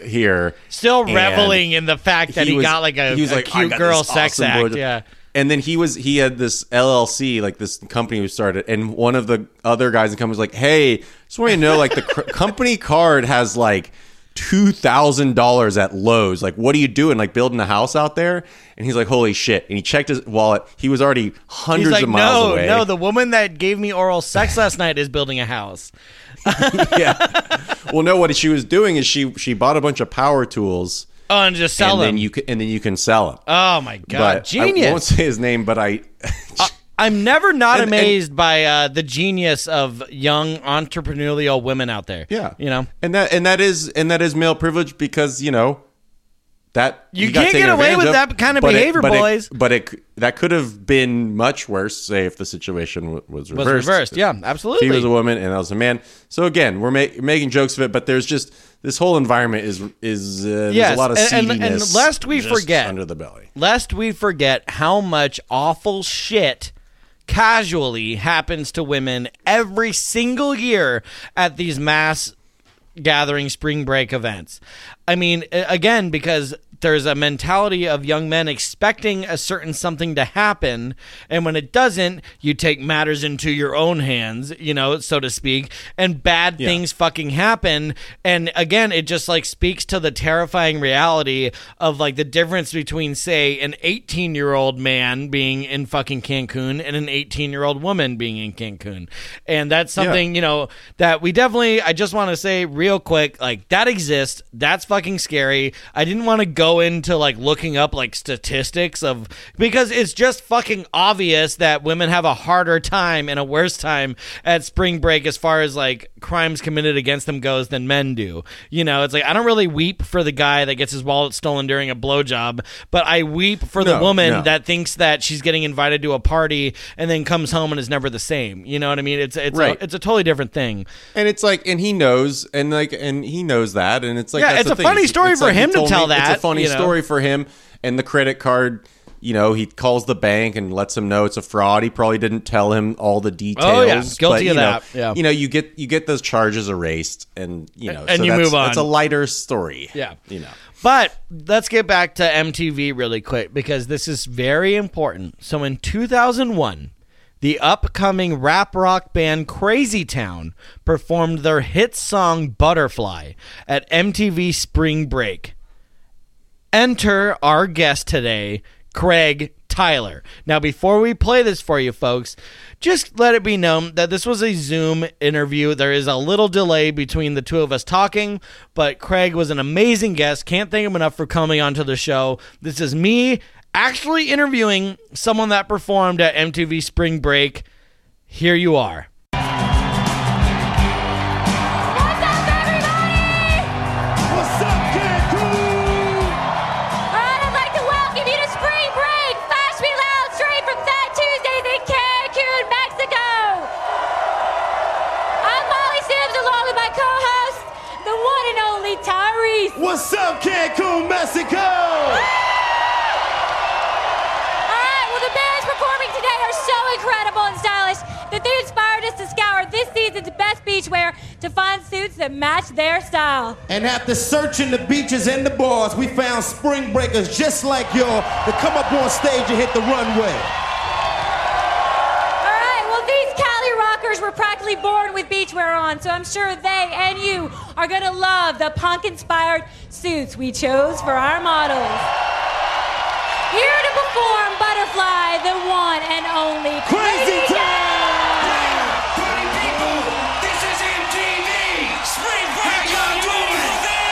here. Still reveling in the fact that he, was- got like a, he a like, cute girl sex awesome act. blowjob." Yeah. And then he was he had this LLC like this company who started, and one of the other guys in the company was like, "Hey, just want you to know, like the cr- company card has like two thousand dollars at Lowe's. Like, what are you doing? Like building a house out there?" And he's like, "Holy shit!" And he checked his wallet. He was already hundreds like, of miles no, away. no, the woman that gave me oral sex last night is building a house. yeah. Well, no, what she was doing is she she bought a bunch of power tools. Oh, and just sell and them. then you can, and then you can sell them. oh my god, but I won't say his name, but I I'm never not And- and- amazed by uh, the genius of young entrepreneurial women out there. Yeah, you know, and that and that is and that is male privilege because you know that You got can't get away with of, that kind of but it- behavior, but it- boys. but it that could have been much worse. Say if the situation w- was reversed. was reversed. Yeah, absolutely. was a woman and I was a man. So again, we're ma- making jokes of it, but there's just this whole environment is is uh, there's Yes, a lot of and- and- and lest we forget- under the belly. Lest we forget how much awful shit casually happens to women every single year at these mass gathering spring break events. I mean, again, because there's a mentality of young men expecting a certain something to happen, and when it doesn't, you take matters into your own hands, you know, so to speak, and bad things fucking happen. And again, it just like speaks to the terrifying reality of like the difference between, say, an 18 year old man being in fucking Cancun and an 18 year old woman being in Cancun. And that's something, you know, that we definitely, I just want to say real quick, like that exists. That's fucking scary. I didn't want to go into like looking up like statistics of, because it's just fucking obvious that women have a harder time and a worse time at spring break as far as like crimes committed against them goes than men do. You know, it's like, I don't really weep for the guy that gets his wallet stolen during a blowjob, but I weep for the No, woman no. that thinks that she's getting invited to a party and then comes home and is never the same. You know what I mean? It's it's Right. a, it's a totally different thing. And it's like, and he knows, and like, and he knows that, and it's like, Yeah, that's it's the a thing. funny story it's for like him to tell me- that, It's a funny you know? story for him, and the credit card. You know, he calls the bank and lets him know it's a fraud. He probably didn't tell him all the details. Oh, yeah. Guilty but, of you know, that. Yeah. You know, you get you get those charges erased, and you know, And so you that's, move on. It's a lighter story. Yeah. you know. But let's get back to MTV really quick because this is very important. So in 2001, the upcoming rap rock band Crazy Town performed their hit song Butterfly at MTV Spring Break. Enter our guest today, Craig Tyler. Now, before we play this for you folks, just let it be known that this was a Zoom interview. There is a little delay between the two of us talking, but Craig was an amazing guest. Can't thank him enough for coming onto the show. This is me actually interviewing someone that performed at MTV Spring Break. Here you are. Incredible and stylish that they inspired us to scour this season's best beachwear to find suits that match their style. And after searching the beaches and the bars, we found spring breakers just like y'all to come up on stage and hit the runway. All right, well, these Cali rockers were practically born with beachwear on, so I'm sure they and you are gonna love the punk inspired suits we chose for our models. Here to perform Butterfly, the one and only Crazy Crazy Town! Party people, this is MTV. Spring break, y'all doing this.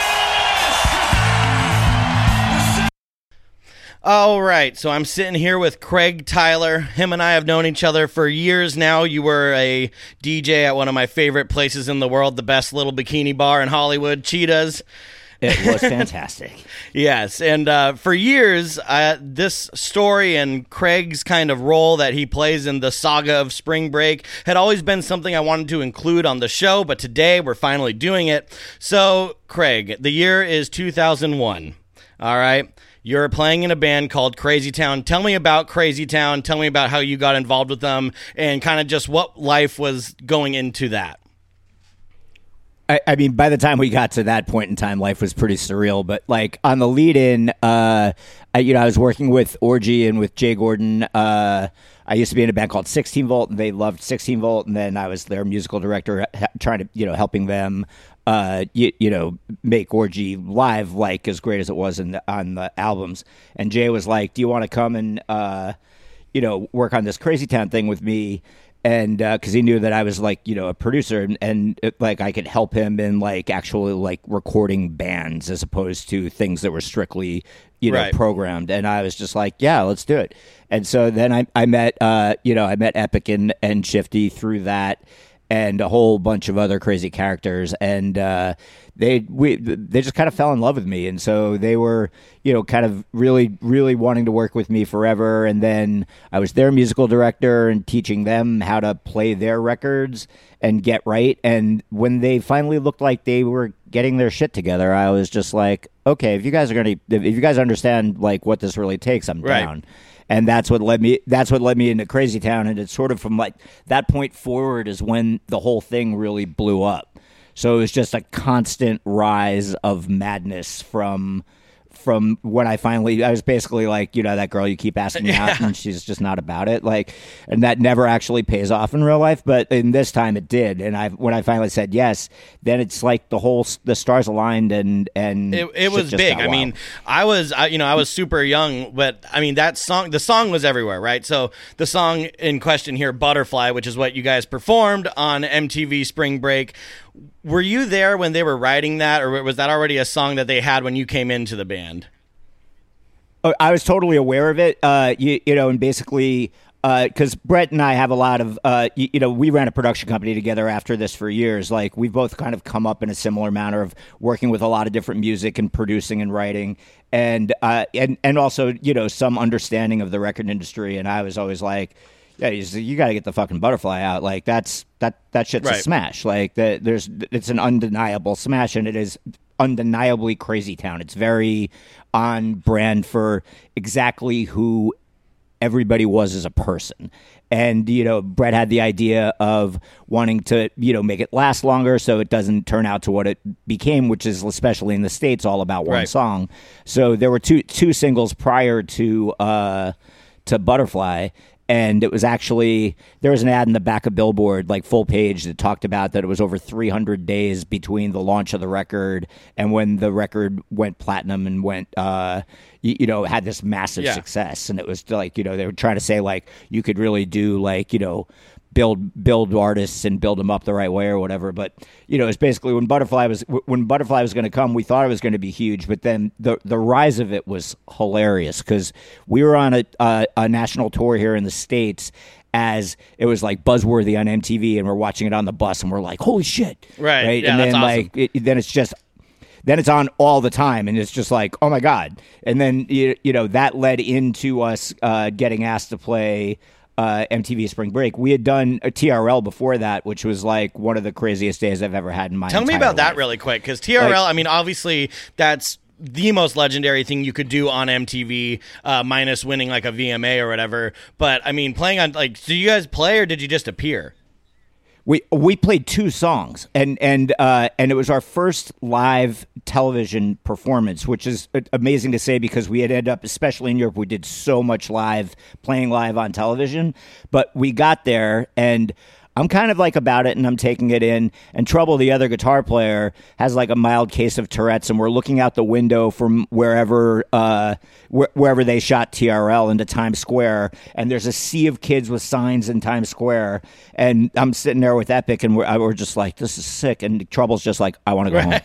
All right, so I'm sitting here with Craig Tyler. Him and I have known each other for years now. You were a DJ at one of my favorite places in the world, the best little bikini bar in Hollywood, Cheetahs. It was fantastic. Yes, and uh, for years, uh, this story and Craig's kind of role that he plays in the saga of Spring Break had always been something I wanted to include on the show, but today we're finally doing it. So, Craig, the year is 2001. All right. You're playing in a band called Crazy Town. Tell me about Crazy Town. Tell me about how you got involved with them and kind of just what life was going into that. I, I mean, by the time we got to that point in time, life was pretty surreal. But like on the lead in, uh, I, you know, I was working with Orgy and with Jay Gordon. Uh, I used to be in a band called 16 Volt, and they loved 16 Volt. And then I was their musical director, ha- trying to, you know, helping them, uh, you, you know, make Orgy live like as great as it was in the, on the albums. And Jay was like, "Do you want to come and, uh, you know, work on this Crazy Town thing with me?" And because he knew that I was like you know a producer and, and uh, like I could help him in like actually like recording bands as opposed to things that were strictly you know Right. programmed. And I was just like yeah let's do it. And so then I I met uh you know I met Epic and and Shifty through that and a whole bunch of other crazy characters. And uh they we they just kind of fell in love with me. And so they were you know kind of really really wanting to work with me forever. And then I was their musical director and teaching them how to play their records and get right. And when they finally looked like they were getting their shit together I was just like okay if you guys are going to if you guys understand like what this really takes I'm Right. down and that's what led me that's what led me into crazy town. And it's sort of from like that point forward is when the whole thing really blew up. So it was just a constant rise of madness from from when I finally I was basically like, you know, that girl you keep asking me out and she's just not about it. Like and that never actually pays off in real life, but in this time it did. And I when I finally said yes, then it's like the whole the stars aligned and and It, it was big. I mean. I was, I, you know, I was super young, but I mean, that song, the song was everywhere, right? So the song in question here, Butterfly, which is what you guys performed on MTV Spring Break. Were you there when they were writing that, or was that already a song that they had when you came into the band? Oh, I was totally aware of it. Uh, you, you know, and basically, because Brett and I have a lot of, uh, you, you know, we ran a production company together after this for years. Like we've both kind of come up in a similar manner of working with a lot of different music and producing and writing, and uh, and and also, you know, some understanding of the record industry. And I was always like. Yeah, you, you got to get the fucking butterfly out. Like that's that that shit's Right. a smash. Like the, there's it's an undeniable smash, and it is undeniably crazy town. It's very on brand for exactly who everybody was as a person. And you know, Brett had the idea of wanting to, you know, make it last longer so it doesn't turn out to what it became, which is especially in the states all about one Right. song. So there were two two singles prior to uh to Butterfly and it was actually there was an ad in the back of Billboard, like full page, that talked about that it was over 300 days between the launch of the record and when the record went platinum and went, uh, you, you know, had this massive Yeah. success. And it was like, you know, they were trying to say like you could really do like, you know, build build artists and build them up the right way or whatever. But you know, it's basically when Butterfly was when Butterfly was going to come, we thought it was going to be huge, but then the the rise of it was hilarious because we were on a, a a national tour here in the states. As it was like buzzworthy on MTV, and we're watching it on the bus, and we're like, "Holy shit!" Right. right? Yeah, and then awesome. like, it, then it's just then it's on all the time and it's just like oh my god and then you, you know that led into us uh, getting asked to play uh, mtv spring break we had done a trl before that which was like one of the craziest days i've ever had in my Tell me about that really quick, because TRL. Like- I mean, obviously that's the most legendary thing you could do on MTV, uh, minus winning like a VMA or whatever. But I mean, playing on like, did you guys play or did you just appear? We we played two songs and and uh, and it was our first live television performance, which is amazing to say because we had ended up, especially in Europe, we did so much live playing live on television. But we got there and. I'm kind of like about it and I'm taking it in. And Trouble, the other guitar player, has like a mild case of Tourette's, and we're looking out the window from wherever uh, wh- wherever they shot TRL into Times Square, and there's a sea of kids with signs in Times Square, and I'm sitting there with Epic, and we're, we're just like, this is sick. And Trouble's just like, I want to go home.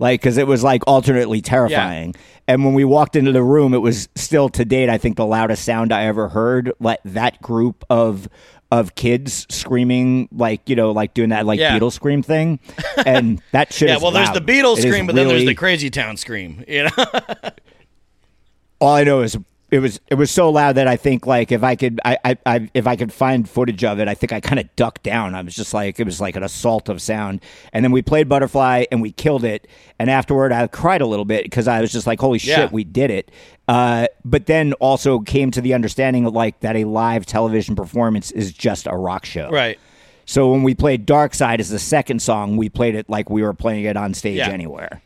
Like, because it was like alternately terrifying. And when we walked into the room, it was still to date, I think, the loudest sound I ever heard. Like that group of of kids screaming, like you know, like doing that like Yeah. Beatles scream thing, and that shit. Yeah, well, there's the Beatles It scream, but then there's the Crazy Town scream. You know, all I know is it was it was so loud that I think like if I could I, I, I if I could find footage of it, I think I kind of ducked down. I was just like it was like an assault of sound. And then we played Butterfly and we killed it. And afterward, I cried a little bit because I was just like, holy shit, Yeah. we did it. Uh, but then also came to the understanding of like that a live television performance is just a rock show. right? So when we played Dark Side as the second song, we played it like we were playing it on stage Yeah. anywhere.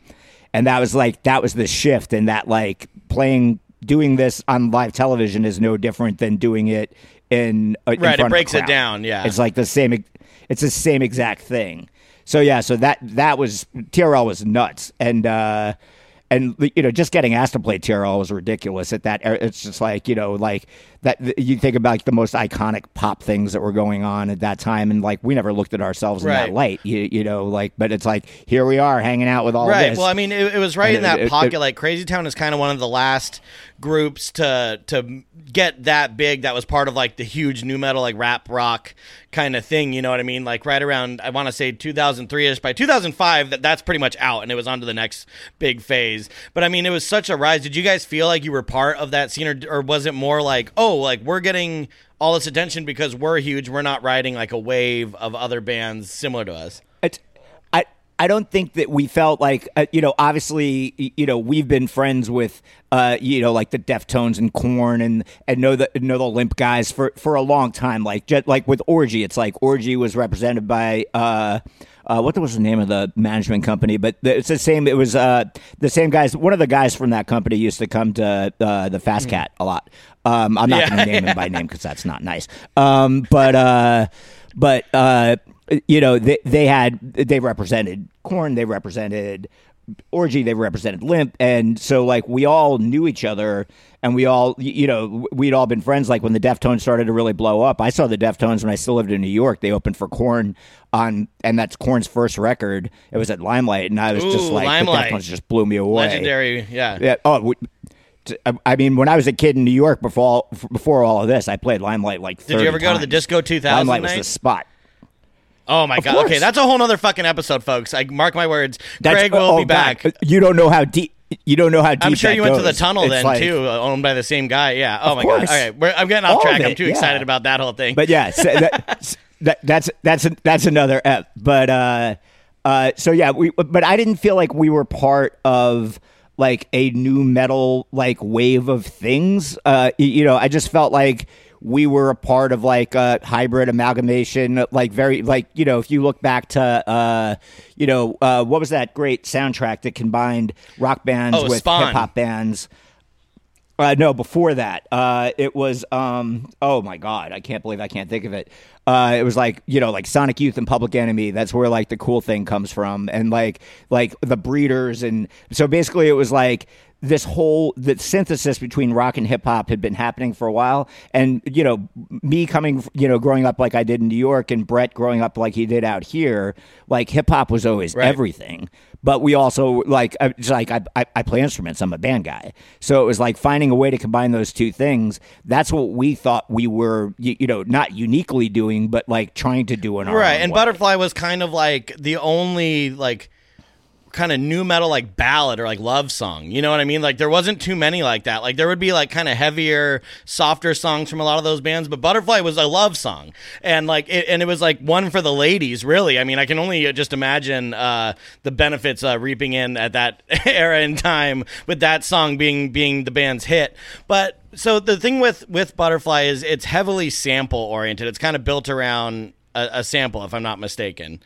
And that was like that was the shift and that like playing doing this on live television is no different than doing it in, uh, in Right, it of a breaks it down, yeah. It's like the same it's the same exact thing. So yeah, so that that was TRL was nuts and uh and you know just getting asked to play TRL was ridiculous at that it's just like you know like that you think about like, the most iconic pop things that were going on at that time and like we never looked at ourselves in that light you, you know like but it's like here we are hanging out with all Right. this Well, I mean, it, it was right And in that it- it- pocket. it- like Crazy Town is kind of one of the last groups to to get that big. That was part of like the huge nu metal, like rap rock kind of thing. You know what I mean? Like right around, I want to say 2003 ish. By 2005, that that's pretty much out, and it was on to the next big phase. But I mean, it was such a rise. Did you guys feel like you were part of that scene, or, or was it more like, oh, like we're getting all this attention because we're huge. We're not riding like a wave of other bands similar to us. I don't think that we felt like uh, you know obviously you know we've been friends with uh you know like the Deftones and Korn and and know the know the Limp guys for for a long time like just like with Orgy it's like Orgy was represented by uh uh, what was the name of the management company? But the, it's the same. It was uh, the same guys. One of the guys from that company used to come to uh, the Fast Cat a lot. Um, I'm not Yeah, going to name him by name because that's not nice. Um, but uh, but uh, you know they they had they represented Korn. They represented orgy. They represented limp, and so like we all knew each other, and we all you know we'd all been friends. Like when the Deftones started to really blow up, I saw the Deftones when I still lived in New York. They opened for Korn on, and that's Korn's first record. It was at Limelight, and I was just like Limelight. the Deftones just blew me away. Legendary, yeah. Yeah. Oh. We, I- mean, when I was a kid in New York before all, before all of this, I played Limelight like. 30 Did you ever go to the. Disco 2000 Limelight was the spot. Oh my god! course. Okay, that's a whole other fucking episode, folks. I mark my words. That's- Craig will oh, be God. back. You don't know how deep. You don't know how deep. I'm sure you went to the tunnel It's then like- too, owned by the same guy. Yeah. Oh Of my god! All right, we're, I'm getting off All track. of I'm too yeah. excited about that whole thing. But yeah, so that, that, that's that's that's another ep. But uh, uh, so yeah, we. But I didn't feel like we were part of like a nu metal like wave of things. Uh, you know, I just felt like we were a part of like a hybrid amalgamation. Like very like you know, if you look back to uh, you know, uh, what was that great soundtrack that combined rock bands Oh, with hip hop bands? Uh, no, before that, uh, it was. Um, oh my god, I can't believe I can't think of it. Uh, it was like you know, like Sonic Youth and Public Enemy. That's where like the cool thing comes from, and like like the Breeders, and so basically it was like this whole the synthesis between rock and hip hop had been happening for a while, and you know, me coming, you know, growing up like I did in New York, and Brett growing up like he did out here, like hip hop was always Right. everything. But we also like I- like I, I I play instruments. I'm a band guy, so it was like finding a way to combine those two things. That's what we thought we were, you, you know, not uniquely doing, but like trying to do in our right and way. butterfly was kind of like the only like kind of nu metal like ballad or like love song you know what i mean? Like there wasn't too many like that. Like there would be like kind of heavier softer songs from a lot of those bands but butterfly was a love song. And like it, and it was like one for the ladies really. I mean i can only uh, just imagine uh the benefits uh reaping in at that era in time with that song being being the band's hit. But so the thing with with butterfly is it's heavily sample oriented it's kind of built around a, a sample if i'm not mistaken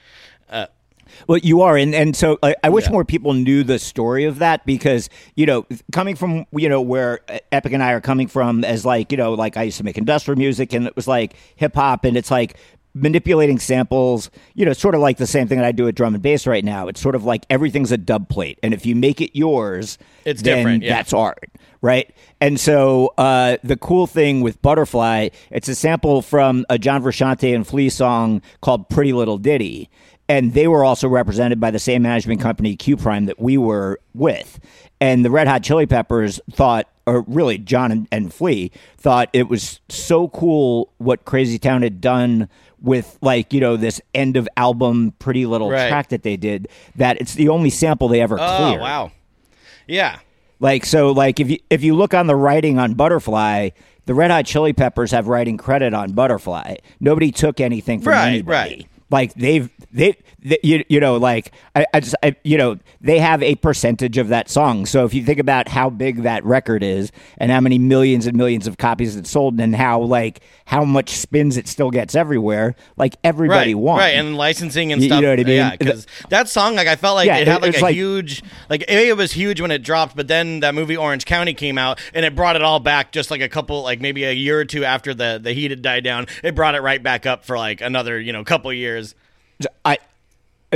Well, you are, and and so I, I wish Yeah. more people knew the story of that because you know, coming from you know where Epic and I are coming from, as like you know, like I used to make industrial music, and it was like hip hop, and it's like manipulating samples. You know, sort of like the same thing that I do at drum and bass right now. It's sort of like everything's a dub plate, and if you make it yours, It's then different, yeah. That's art, right? And so uh, the cool thing with Butterfly, it's a sample from a John Frusciante and Flea song called "Pretty Little Ditty." And they were also represented by the same management company Q Prime that we were with. And the Red Hot Chili Peppers thought, or really John and, and Flea thought it was so cool what Crazy Town had done with like you know this end of album pretty little Right. track that they did that it's the only sample they ever oh cleared. wow yeah Like so, like if you if you look on the writing on Butterfly, the Red Hot Chili Peppers have writing credit on Butterfly. Nobody took anything from Right, anybody. right. Like they've they, you, you know like I, I just I, you know they have a percentage of that song. So if you think about how big that record is and how many millions and millions of copies it sold and how like how much spins it still gets everywhere, like everybody right, won. right, and licensing and You- you stuff. know what I mean? Yeah, because that song, like, I felt like Yeah, it had like a like- huge, like, a it was huge when it dropped, but then that movie Orange County came out, and it brought it all back just like a couple, like maybe a year or two after the the heat had died down. It brought it right back up for like another, you know, couple years. I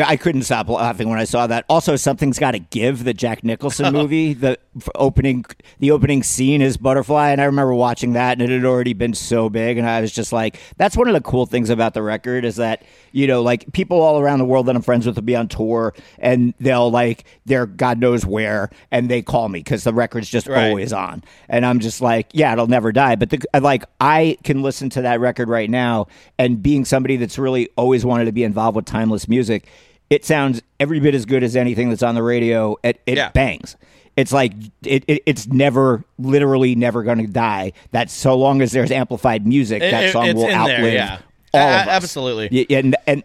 I couldn't stop laughing when I saw that. Also, something's got to give. The Jack Nicholson movie, the opening, the opening scene is Butterfly, and I remember watching that, and it had already been so big, and I was just like, that's one of the cool things about the record is that you know, like people all around the world that I'm friends with will be on tour, and they'll like they're God knows where, and they call me because the record's just Right. always on, and I'm just like, yeah, it'll never die. But the, like, I can listen to that record right now, and being somebody that's really always wanted to be involved with timeless music, it sounds every bit as good as anything that's on the radio. It, it Yeah. bangs. It's like it, it, it's never, literally, never going to die. That so long as there's amplified music, that song will outlive yeah. all of us. absolutely. And and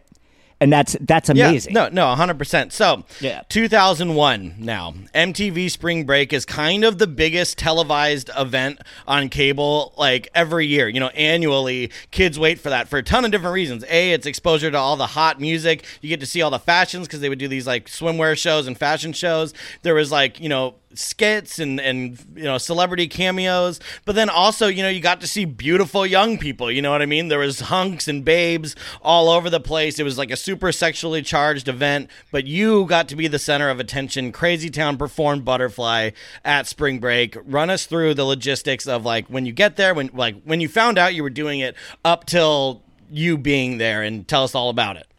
and that's that's amazing. Yeah, no, no, 100%. So, Yeah. 2001 now. MTV Spring Break is kind of the biggest televised event on cable like every year. You know, annually, kids wait for that for a ton of different reasons. A, it's exposure to all the hot music. You get to see all the fashions because they would do these like swimwear shows and fashion shows. There was like, you know, skits and and you know celebrity cameos but then also you know you got to see beautiful young people you know what i mean? There was hunks and babes all over the place. It was like a super sexually charged event but you got to be the center of attention. Crazy town performed butterfly at spring break. Run us through the logistics of like when you get there when like when you found out you were doing it up till you being there and tell us all about it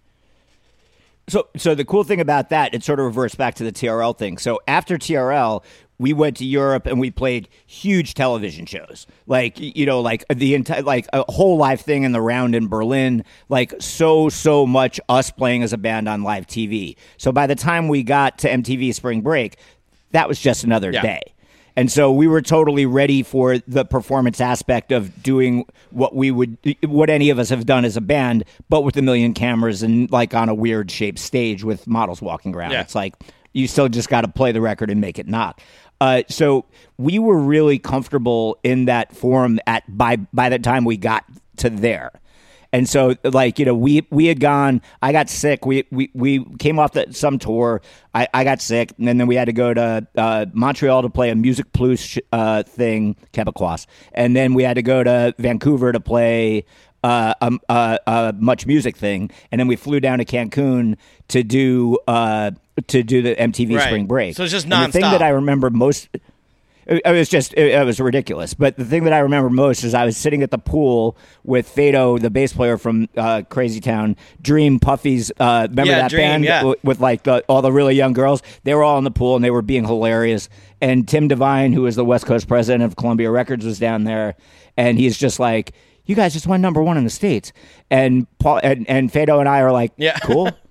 So, so the cool thing about that, it sort of reverts back to the TRL thing. So after TRL, we went to Europe and we played huge television shows, like you know, like the entire, like a whole live thing in the round in Berlin, like so so much us playing as a band on live TV. So by the time we got to MTV Spring Break, that was just another Yeah. day. And so we were totally ready for the performance aspect of doing what we would, what any of us have done as a band, but with a million cameras and like on a weird shaped stage with models walking around. Yeah. It's like you still just got to play the record and make it knock. Uh, so we were really comfortable in that form at by by the time we got to there. And so, like you know, we we had gone. I got sick. We we we came off the, some tour. I, I got sick, and then we had to go to uh, Montreal to play a MusiquePlus sh- uh, thing, Quebecois, and then we had to go to Vancouver to play uh, a, a, a MuchMusic thing, and then we flew down to Cancun to do uh, to do the MTV Right. Spring Break. So it's just And the thing that I remember most. It it was just it, it was ridiculous. But the thing that I remember most is I was sitting at the pool with Faydoe, the bass player from uh, Crazy Town, Dream Puffy's. Uh, remember Yeah, that Dream, band yeah. with like the, all the really young girls? They were all in the pool and they were being hilarious. And Tim Devine, who was the West Coast president of Columbia Records, was down there, and he's just like, "You guys just won number one in the states." And Paul and, and Faydoe and I are like, Yeah. cool."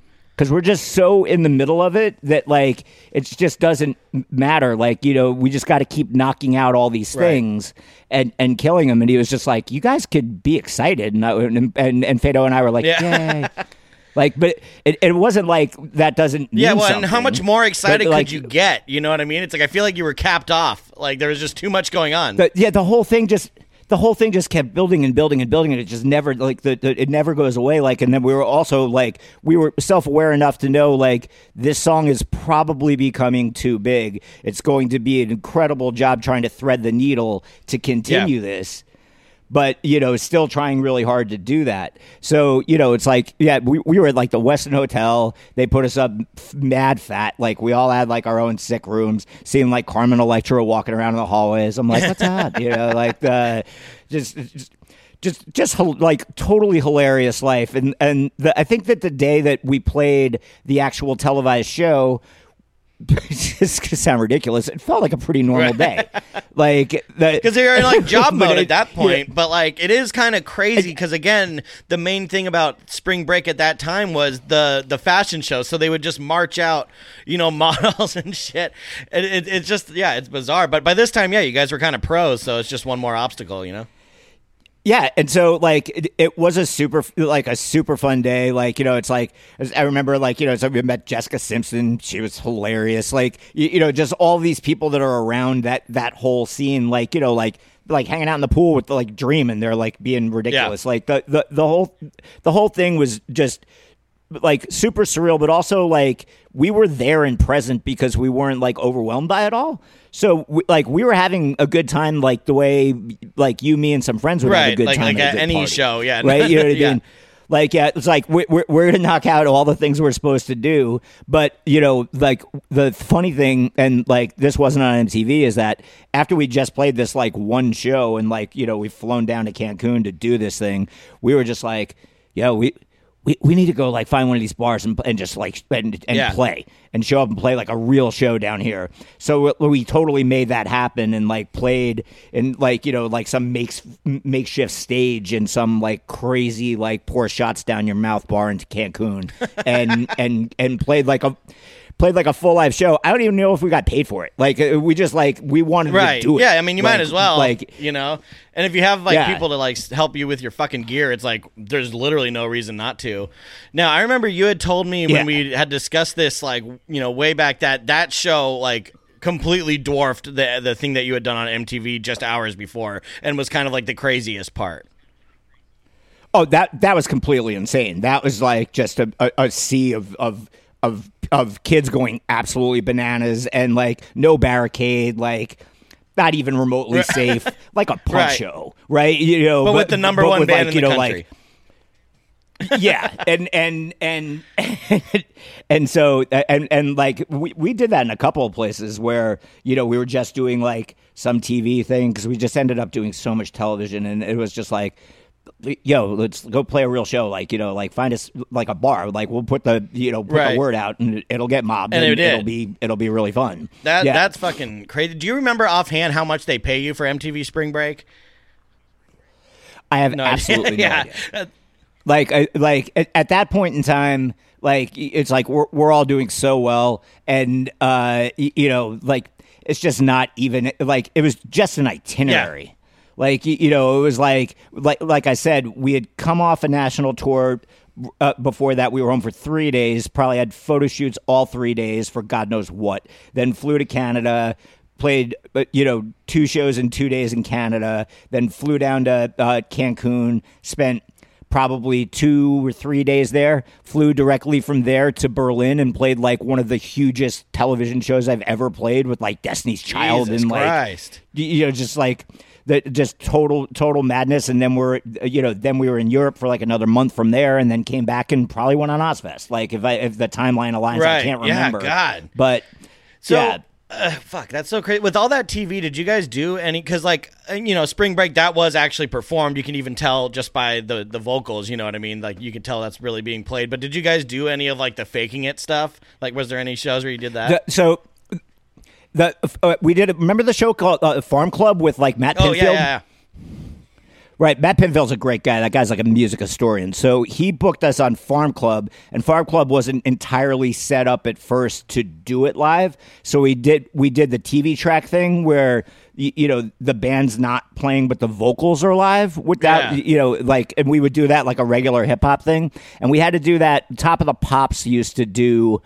because we're just so in the middle of it that like it just doesn't matter like you know we just got to keep knocking out all these Right. things and and killing them and he was just like you guys could be excited and I, and and, and Faydoe and I were like Yeah. yay like but it, it wasn't like that doesn't Yeah, well, and how much more excited But, like, could you get? You know what I mean? It's like I feel like you were capped off. Like there was just too much going on. the, yeah, the whole thing just the whole thing just kept building and building and building, and it just never like the, the it never goes away. Like, and then we were also like we were self aware enough to know like this song is probably becoming too big. It's going to be an incredible job trying to thread the needle to continue this. But you know, still trying really hard to do that. So you know, it's like, yeah, we, we were at like the Westin Hotel. They put us up mad fat. Like we all had like our own sick rooms. Seeing like Carmen Electra walking around in the hallways. I'm like, what's up? You know, like the just. just just, just like totally hilarious life, and and the, I think that the day that we played the actual televised show, it's gonna sound ridiculous. It felt like a pretty normal day, like because they're in like job mode it- at that yeah. point. But like, it is kind of crazy because again, the main thing about spring break at that time was the the fashion show. So they would just march out, you know, models and shit. It, it, it's just yeah, it's bizarre. But by this time, yeah, you guys were kind of pros, so it's just one more obstacle, you know. Yeah, and so like it, it was a super like a super fun day. Like you know, it's like I remember like you know, so we met Jessica Simpson. She was hilarious. Like you, you know, just all these people that are around that that whole scene. Like you know, like like hanging out in the pool with like Dream, and they're like being ridiculous. Like the, the the whole the whole thing was just like super surreal, but also like we were there and present because we weren't like overwhelmed by it all. So we, like we were having a good time, like the way like you, me, and some friends would have a good like- time like at any party. show, yeah. right. You know what I Yeah. mean? Like yeah, it's like we're we're, we're gonna knock out all the things we're supposed to do, but you know, like the funny thing, and like this wasn't on MTV, is that after we just played this like one show, and like you know we've flown down to Cancun to do this thing, we were just like, yo, we. We, we need to go like find one of these bars and, and just like and, and Yeah. play and show up and play like a real show down here. So we, we totally made that happen and like played in like you know like some makes makeshift stage in some like crazy like pour shots down your mouth bar into Cancun and and and played like a played like a full live show. I don't even know if we got paid for it. Like uh, we just like we wanted Right. to do it. Yeah, I mean, you Like- might as well. Like you know, and if you have like Yeah. people to like help you with your fucking gear, it's like there's literally no reason not to. Now, I remember you had told me Yeah. when we had discussed this, like you know, way back that that show like completely dwarfed the the thing that you had done on MTV just hours before, and was kind of like the craziest part. Oh, that that was completely insane. That was like just a, a, a sea of of of of kids going absolutely bananas and like no barricade, like not even remotely safe, like a punk Right. show, right? You know, But, with the number one with, band like, in you the know, country. Like, yeah, and and and and so and and like we we did that in a couple of places where you know we were just doing like some TV thing because we just ended up doing so much television and it was just like yo let's go play a real show like you know like find us like a bar like we'll put the you know put Right. the word out and it'll get mobbed And it did. it'll be it'll be really fun That yeah. that's fucking crazy. Do you remember offhand how much they pay you for MTV Spring Break? I have No, absolutely no yeah. idea. like I, like at, at that point in time like it's like we're, we're all doing so well and uh you know like it's just not even like it was just an itinerary like you know it was like like like i said we had come off a national tour uh, before that we were home for three days probably had photo shoots all three days for god knows what then flew to canada played uh, you know two shows in two days in canada then flew down to uh, cancun spent probably two or three days there. Flew directly from there to Berlin and played like one of the hugest television shows I've ever played with like Destiny's Child Jesus and like Christ. you know just like the just total total madness and then we're you know then we were in Europe for like another month from there and then came back and probably went on Ozzfest like if I if the timeline aligns I can't remember. Yeah, God. but So, yeah uh, fuck, that's so crazy. With all that TV, did you guys do any? Because, like, uh, you know, Spring Break, that was actually performed. You can even tell just by the the vocals. You know what I mean? Like, you can tell that's really being played. But did you guys do any of like the faking it stuff? Like, was there any shows where you did that? The- so the uh, we did remember the show called uh, Farm Club with like Matt oh Pinfield. yeah, yeah, yeah. Right, Matt Pinfield's a great guy. That guy's like a music historian. So he booked us on Farm Club, and Farm Club wasn't entirely set up at first to do it live. So we did we did the TV track thing where y- you know the band's not playing, but the vocals are live without Yeah. you know like, and we would do that like a regular hip hop thing, and we had to do that. Top of the Pops used to do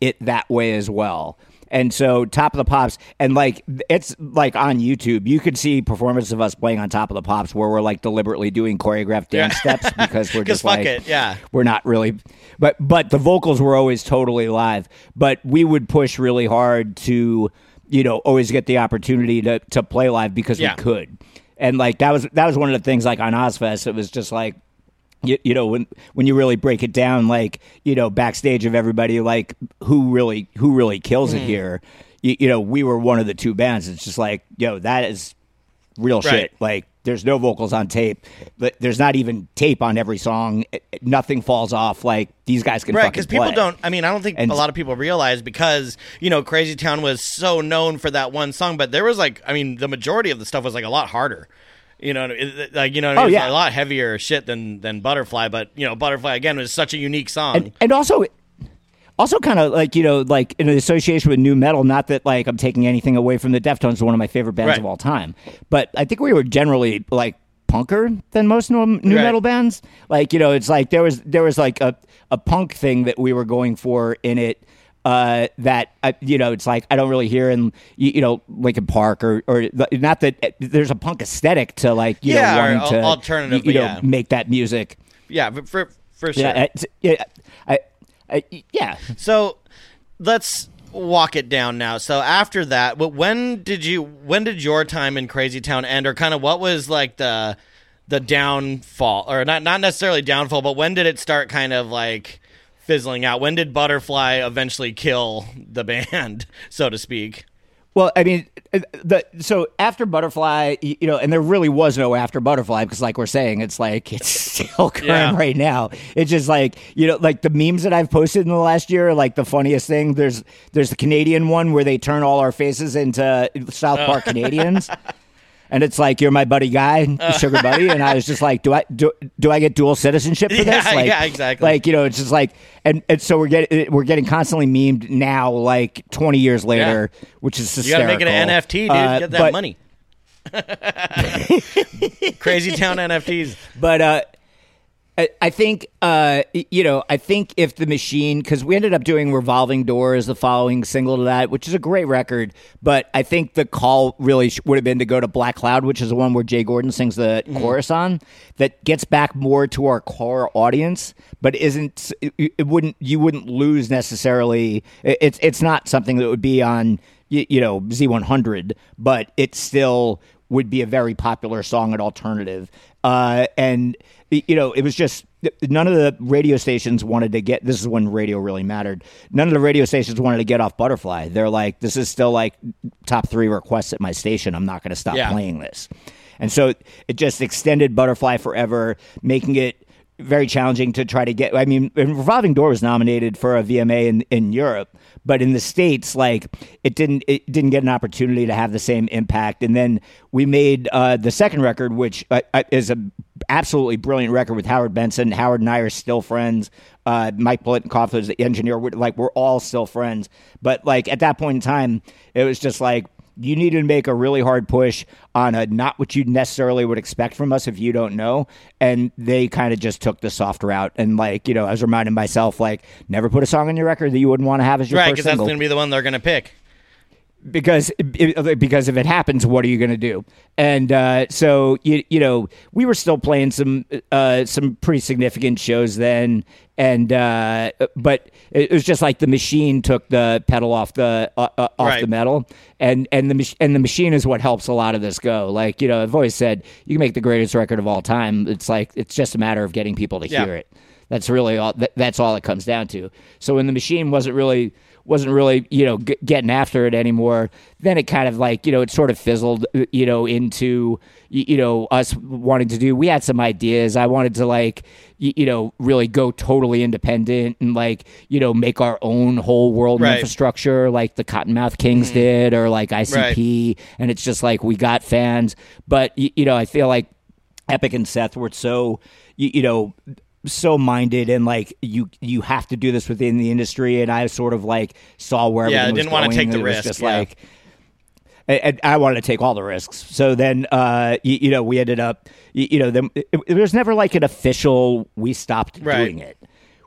it that way as well. And so Top of the Pops and like it's like on YouTube, you could see performances of us playing on Top of the Pops where we're like deliberately doing choreographed dance Yeah. steps because we're just like it, yeah. we're not really but but the vocals were always totally live. But we would push really hard to you know always get the opportunity to to play live because Yeah. we could. And like that was that was one of the things like on Ozzfest it was just like you, you know when when you really break it down like you know backstage of everybody like who really who really kills it mm-hmm. here? You, you know we were one of the two bands. It's just like yo that is real shit. Like there's no vocals on tape. But there's not even tape on every song. It- it- nothing falls off. Like these guys can Right, fucking because people don't. I mean, I don't think And- a lot of people realize because you know Crazy Town was so known for that one song, but there was like, I mean, the majority of the stuff was like a lot harder. You know, it- it- like you know, Oh, it was yeah. a lot heavier shit than than Butterfly. But you know, Butterfly again was such a unique song. and, and also also kind of like you know like in the association with nu metal not that like i'm taking anything away from the deftones one of my favorite bands Right. of all time but i think we were generally like punker than most new, new Right. metal bands like you know it's like there was there was like a, a punk thing that we were going for in it uh, that uh, you know, it's like I don't really hear in you, you know Linkin Park or or not that uh, there's a punk aesthetic to like you Yeah, know wanting to alternative, you, you know yeah. make that music. yeah, but for for sure. Yeah, I, I, yeah. So let's walk it down now. So after that, when did you when did your time in Crazy Town end or kind of what was like the the downfall or not not necessarily downfall, but when did it start kind of like fizzling out? When did Butterfly eventually kill the band, so to speak? Well, I mean, uh, the so after Butterfly, you know, and there really was no after Butterfly because, like we're saying, it's like it's still current Yeah. right now. It's just like you know, like the memes that I've posted in the last year, are, like the funniest thing. There's there's the Canadian one where they turn all our faces into South Park Canadians. And it's like you're my buddy guy, sugar buddy, and I was just like, do I do, do I get dual citizenship for Yeah, this? Like, yeah, exactly. Like you know, it's just like, and, and so we're getting we're getting constantly memed now, like 20 years later, which is You got to make an NFT, dude. Uh, Get that but- money. Crazy Town NFTs. But uh, I, I think uh, you know, I think if the machine, because we ended up doing "Revolving Doors," the following single to that, which is a great record. But I think the call really sh- would have been to go to Black Cloud, which is the one where Jay Gordon sings the chorus on. That gets back more to our core audience, but isn't it, it wouldn't you wouldn't lose necessarily. it- It's it's not something that would be on you know Z100, but it still would be a very popular song at alternative. Uh, and you know, it was just none of the radio stations wanted to get. This is when radio really mattered. None of the radio stations wanted to get off Butterfly. They're like, this is still like top three requests at my station. I'm not going to stop Yeah. playing this. And so it just extended Butterfly forever, making it very challenging to try to get. I mean, Revolving Door was nominated for a VMA in, in Europe, but in the states, like it didn't it didn't get an opportunity to have the same impact. And then we made uh, the second record, which uh, uh, is a absolutely brilliant record with Howard Benson. Howard and I are still friends. Uh, Mike Plotnikoff is the engineer. We're, like we're all still friends. But like at that point in time, it was just like you need to make a really hard push on a not what you necessarily would expect from us if you don't know. And they kind of just took the soft route. And like, you know, I was reminding myself, like, never put a song on your record that you wouldn't want to have as your Right, first because that's going to be the one they're going to pick. Because because if it happens, what are you going to do? And uh, so you you know we were still playing some uh, some pretty significant shows then, and uh, but it was just like the machine took the pedal off the uh, uh, off Right. the metal, and and the and the machine is what helps a lot of this go. Like you know I've always said you can make the greatest record of all time. It's like it's just a matter of getting people to Yeah. hear it. That's really all. That, that's all it comes down to. So when the machine wasn't really wasn't really you know g- getting after it anymore, then it kind of like you know it sort of fizzled uh, you know into you know us wanting to do. We had some ideas. I wanted to like y- you know really go totally independent and like you know make our own whole world Right. infrastructure like the Kottonmouth Kings mm-hmm. did or like ICP. And it's just like we got fans, but y- you know I feel like Epic and Seth were so you, you know so minded and like you you have to do this within the industry and I sort of like saw where Yeah, was didn't wanna take the and it was risk, just yeah. like and- I wanted to take all the risks. So then, uh, you, you know, we ended up, you, you know, then it was never like an official. We stopped Right. doing it.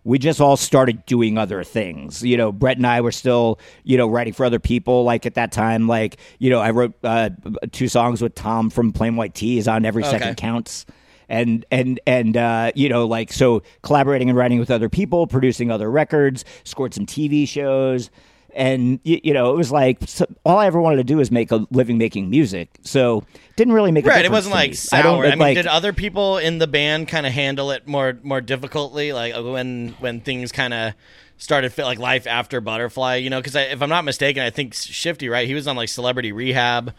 We just all started doing other things. You know, Brett and I were still, you know, writing for other people. Like at that time, like you know, I wrote uh, two songs with Tom from Plain White T's on Every Okay. Second Counts. And and and uh, you know, like so, collaborating and writing with other people, producing other records, scored some TV shows, and you, you know it was like so, all I ever wanted to do was make a living making music. So didn't really make Right, it wasn't like sour. I I, don't mean, like did other people in the band kind of handle it more more difficultly? Like uh, when when things kind of started like life after Butterfly, you know? Because if I'm not mistaken, I think Shifty, right? He was on like Celebrity Rehab.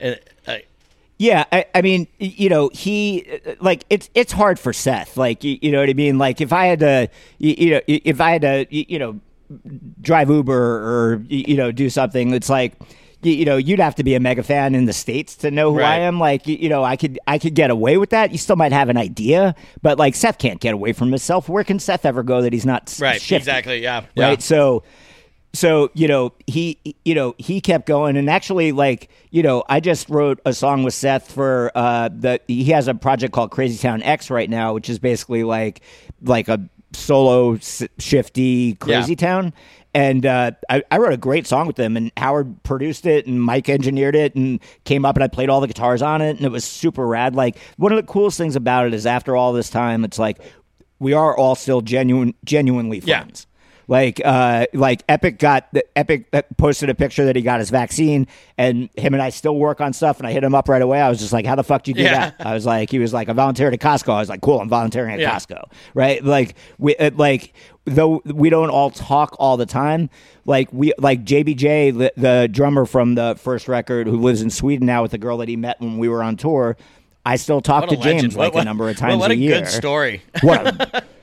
Uh, uh, Yeah, I, I mean, you know, he uh, like it's it's hard for Seth. Like, you, you know what I mean? Like, if I had to, you, you know, if I had to, you, you know, drive Uber or you know do something, it's like. You, you know, you'd have to be a mega fan in the states to know who I am. Like, you, you know, I could, I could get away with that. You still might have an idea, but like Seth can't get away from himself. Where can Seth ever go that he's not right, shifty? exactly. Yeah, right yeah. so so you know he you know he kept going and actually like you know i just wrote a song with seth for uh the he has a project called crazy town x right now which is basically like like a solo s- shifty crazy Yeah. town and uh, I, I wrote a great song with them, and Howard produced it, and Mike engineered it, and came up, and I played all the guitars on it, and it was super rad. Like one of the coolest things about it is, after all this time, it's like we are all still genuine, genuinely Yeah. Like, uh, like Epic got the Epic uh, posted a picture that he got his vaccine, and him and I still work on stuff. And I hit him up right away. I was just like, "How the fuck did you do Yeah. that?" I was like, "He was like, I volunteered at Costco." I was like, "Cool, I'm volunteering at Yeah. Costco." Right? Like, we uh, like though we don't all talk all the time. Like we like JBJ, the, the drummer from the first record, who lives in Sweden now with the girl that he met when we were on tour. I still talk to a legend. James like What- a number of what- times What a, a year. good story. What? a-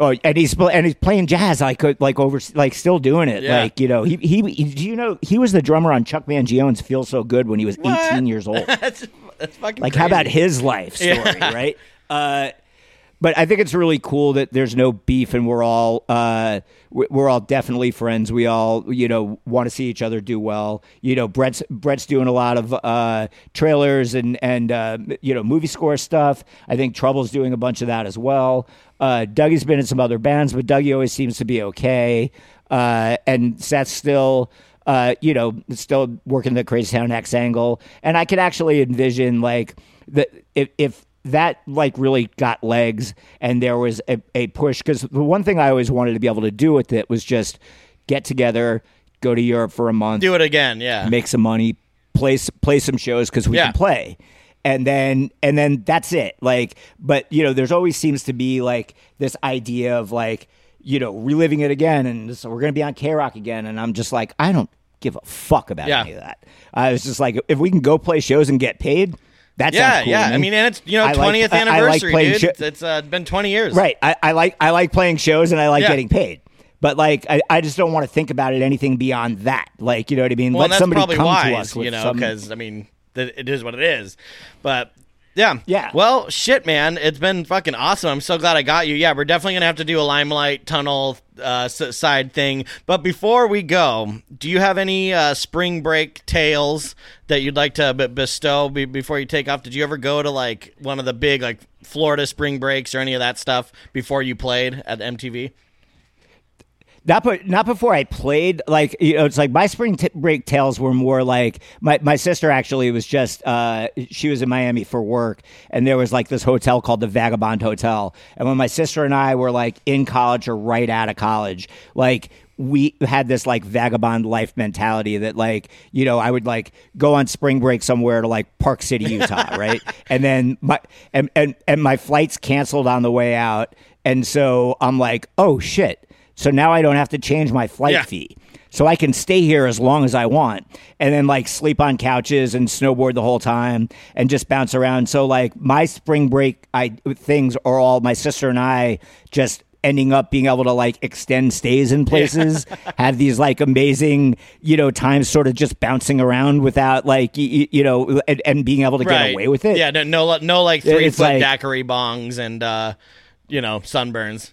oh, and he's and he's playing jazz I could like over like still doing it. Yeah. Like you know, he, he he do you know he was the drummer on Chuck Mangione's "Feel So Good" when he was What? eighteen years old. that's that's fucking like, how about his life story, Yeah. right? Uh, but I think it's really cool that there's no beef and we're all uh, we- we're all definitely friends. We all you know want to see each other do well. You know, Brett's Brett's doing a lot of uh, trailers and and uh, you know movie score stuff. I think Trouble's doing a bunch of that as well. Uh, Dougie's been in some other bands, but Dougie always seems to be okay. Uh, and Seth's still uh, you know, still working the Crazy Town X angle, and I could actually envision like that if if that like really got legs and there was a, a push because the one thing I always wanted to be able to do with it was just get together, go to Europe for a month, Do it again, yeah. make some money, play play some shows because we Yeah. can play, and then and then that's it. Like, but you know, there's always seems to be like this idea of like you know reliving it again, and so we're gonna be on K Rock again, and I'm just like, I don't give a fuck about Yeah. any of that. I was just like, if we can go play shows and get paid, that yeah, sounds cool. yeah. I mean, and it's you know like- twentieth like anniversary, playing dude. sho- it's uh, it's been twenty years, Right. I, I like I like playing shows and I like Yeah. getting paid. But like I, I just don't want to think about it anything beyond that. Like you know what I mean? Well, Let that's somebody probably come wise, to us with you know, some- because I mean, th- it is what it is. But yeah, Yeah. Well, shit, man, it's been fucking awesome. I'm so glad I got you. Yeah, we're definitely gonna have to do a limelight tunnel uh, side thing. But before we go, do you have any uh, spring break tales that you'd like to b- bestow be- before you take off? Did you ever go to like one of the big like Florida spring breaks or any of that stuff before you played at MTV? Not, but not before I played. Like you know, it's like my spring t- break tales were more like my my sister actually was just uh, she was in Miami for work, and there was like this hotel called the Vagabond Hotel. And when my sister and I were like in college or right out of college, like we had this like vagabond life mentality that like you know I would like go on spring break somewhere to like Park City, Utah, right? And then my and and and my flights canceled on the way out, and so I'm like, oh shit. So now I don't have to change my flight Yeah. fee. So I can stay here as long as I want and then like sleep on couches and snowboard the whole time and just bounce around. So like my spring break I things are all my sister and I just ending up being able to like extend stays in places, have these like amazing, you know, times sort of just bouncing around without like you, you know and, and being able to get away with it. Yeah, no, no, no like three It's foot like- daiquiri bongs and uh, you know sunburns.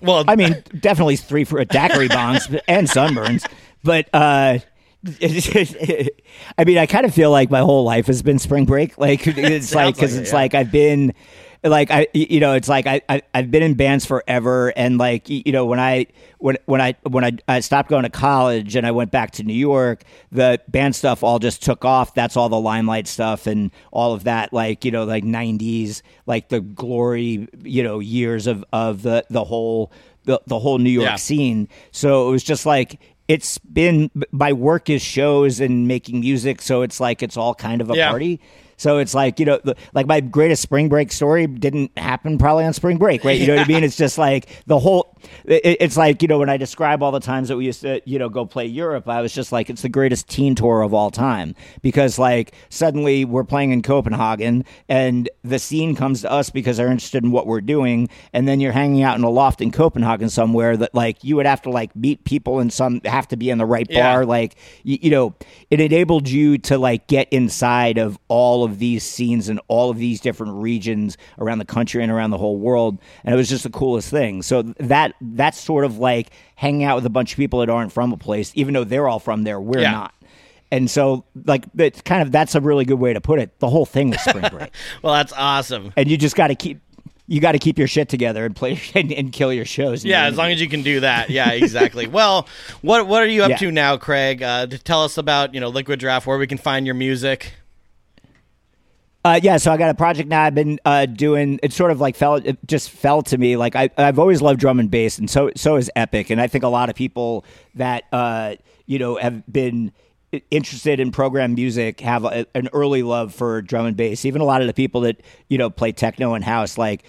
Well, I mean, definitely three for a daiquiri bongs and sunburns, but uh, I mean, I kind of feel like my whole life has been spring break. Like it's like because like it, it's yeah. like I've been. Like I, you know, it's like I, I, I've been in bands forever, and like you know, when I, when, when I, when I, I stopped going to college and I went back to New York, the band stuff all just took off. That's all the limelight stuff and all of that, like you know, like '90s, like the glory, you know, years of of the the whole the, the whole New York Yeah. scene. So it was just like it's been my work is shows and making music, so it's like it's all kind of a Yeah. party. So it's like you know, the, like my greatest spring break story didn't happen probably on spring break, right? You know what I mean? It's just like the whole. It, it's like you know when I describe all the times that we used to you know go play Europe, I was just like it's the greatest teen tour of all time because like suddenly we're playing in Copenhagen and the scene comes to us because they're interested in what we're doing, and then you're hanging out in a loft in Copenhagen somewhere that like you would have to like meet people in some have to be in the right Yeah. bar, like you, you know it enabled you to like get inside of all of these scenes and all of these different regions around the country and around the whole world and it was just the coolest thing so that that's sort of like hanging out with a bunch of people that aren't from a place even though they're all from there we're Yeah. not and so like it's kind of that's a really good way to put it the whole thing was spring break well, that's awesome. and you just got to keep you got to keep your shit together and play and, and kill your shows Yeah, as long as you can do that. Yeah, exactly. well, what what are you up Yeah. to now, Craig? Uh, to tell us about you know Liquid Giraffe, where we can find your music. Uh, yeah, so I got a project now. I've been uh, doing. It sort of like fell. It just fell to me. Like I, I've always loved drum and bass, and so so is Epic. And I think a lot of people that uh, you know have been interested in program music have a, an early love for drum and bass. Even a lot of the people that you know play techno and house, like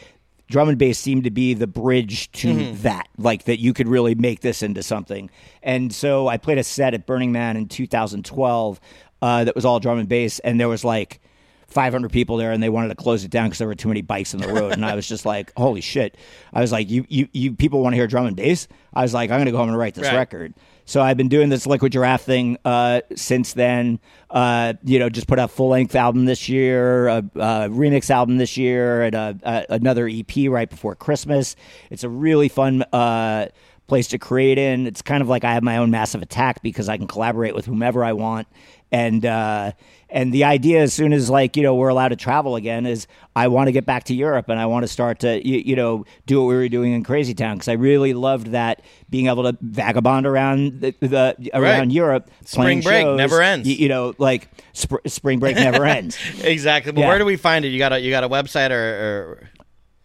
drum and bass seemed to be the bridge to that like that you could really make this into something and so i played a set at burning man in 2012 uh, that was all drum and bass and there was like 500 people there and they wanted to close it down because there were too many bikes on the road and i was just like holy shit i was like you you, you people want to hear drum and bass i was like i'm gonna go home and write this Right. record so I've been doing this Liquid Giraffe thing uh, since then. Uh, you know, just put out full length album this year, a, a remix album this year, and a, a, another EP right before Christmas. It's a really fun uh, place to create in. It's kind of like I have my own massive attack because I can collaborate with whomever I want. And uh, and the idea, as soon as like you know we're allowed to travel again, is I want to get back to Europe and I want to start to you, you know do what we were doing in Crazy Town because I really loved that being able to vagabond around the, the around Right. Europe. Spring break shows. never ends. You, you know, like sp- spring break never ends. Exactly. But Yeah. where do we find it? You got a you got a website or, or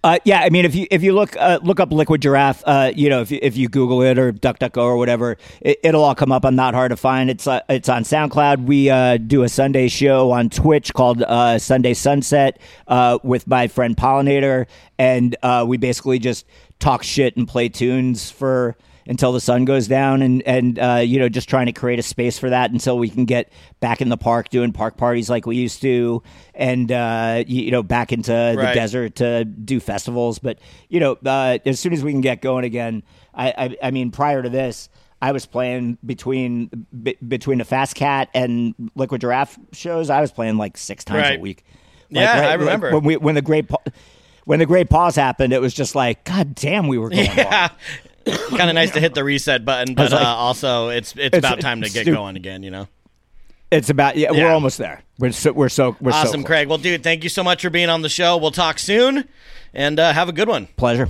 Uh, yeah, I mean, if you if you look uh, look up Liquid Giraffe, uh, you know, if you, if you Google it or DuckDuckGo or whatever, it, it'll all come up. I'm not hard to find. It's uh, it's on SoundCloud. We uh, do a Sunday show on Twitch called uh, Sunday Sunset with my friend Pollinator, and we basically just talk shit and play tunes for until the sun goes down and and uh, you know just trying to create a space for that until we can get back in the park doing park parties like we used to and uh, you, you know back into the desert to do festivals but you know uh, as soon as we can get going again I, I I mean prior to this I was playing between be, between the Fast Cat and Liquid Giraffe shows I was playing like six times Right. a week Yeah, I like, remember. when we when the great pa- when the great pause happened it was just like god damn we were going hard. Kind of nice to hit the reset button, but like- uh, also it's it's, It's- about time to get stu- going again. You know. It's about yeah, Yeah. We're almost there. We're so we're so we're Awesome, close. Craig. Well, dude, thank you so much for being on the show. We'll talk soon, and uh, have a good one. Pleasure.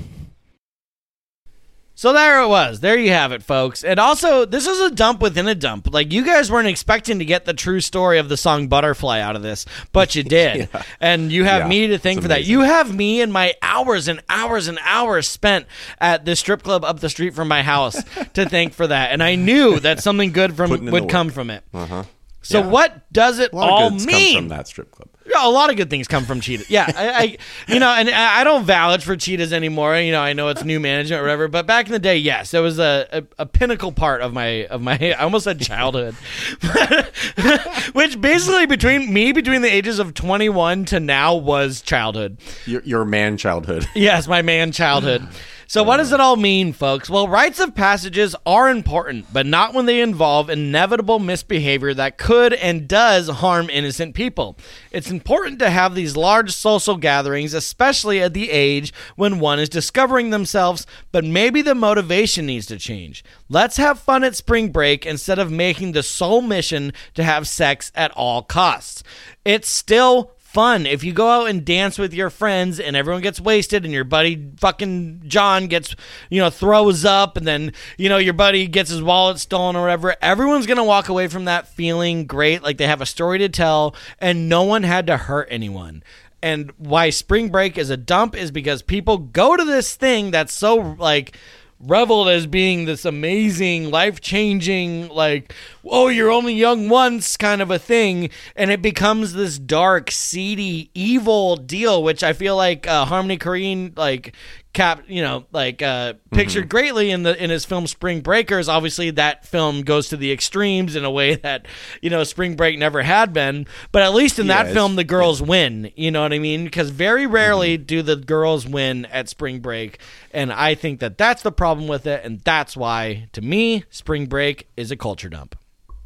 So there it was. There you have it, folks. And also, this is a dump within a dump. Like you guys weren't expecting to get the true story of the song "Butterfly" out of this, but you did. And you have Yeah, me to thank for that. You have me and my hours and hours and hours spent at the strip club up the street from my house to thank for that. And I knew that something good from would come work. from it. Uh-huh. So Yeah. what does it all mean? from that strip club. Yeah, a lot of good things come from cheetahs. Yeah, I, I you know, and I don't vouch for Cheetahs anymore. You know, I know it's new management or whatever, but back in the day, yes, it was a, a, a pinnacle part of my of my. I almost said childhood, which basically between me between the ages of twenty one to now was childhood. Your, your man childhood. Yes, my man childhood. So what does it all mean, folks? Well, rites of passages are important, but not when they involve inevitable misbehavior that could and does harm innocent people. It's important to have these large social gatherings, especially at the age when one is discovering themselves, but maybe the motivation needs to change. Let's have fun at spring break instead of making the sole mission to have sex at all costs. It's still fun. If you go out and dance with your friends and everyone gets wasted and your buddy fucking John gets, you know, throws up and then, you know, your buddy gets his wallet stolen or whatever, everyone's going to walk away from that feeling great, like they have a story to tell and no one had to hurt anyone. And why spring break is a dump is because people go to this thing that's so like reveled as being this amazing, life changing, like, oh, you're only young once kind of a thing. And it becomes this dark, seedy, evil deal, which I feel like uh, Harmony Korine, like, cap you know like uh pictured greatly in the in his film spring breakers. Obviously that film goes to the extremes in a way that you know spring break never had been. But at least in Yeah, that film the girls win. You know what i mean? Because very rarely do the girls win at spring break. And i think that that's the problem with it. And that's why to me spring break is a culture dump.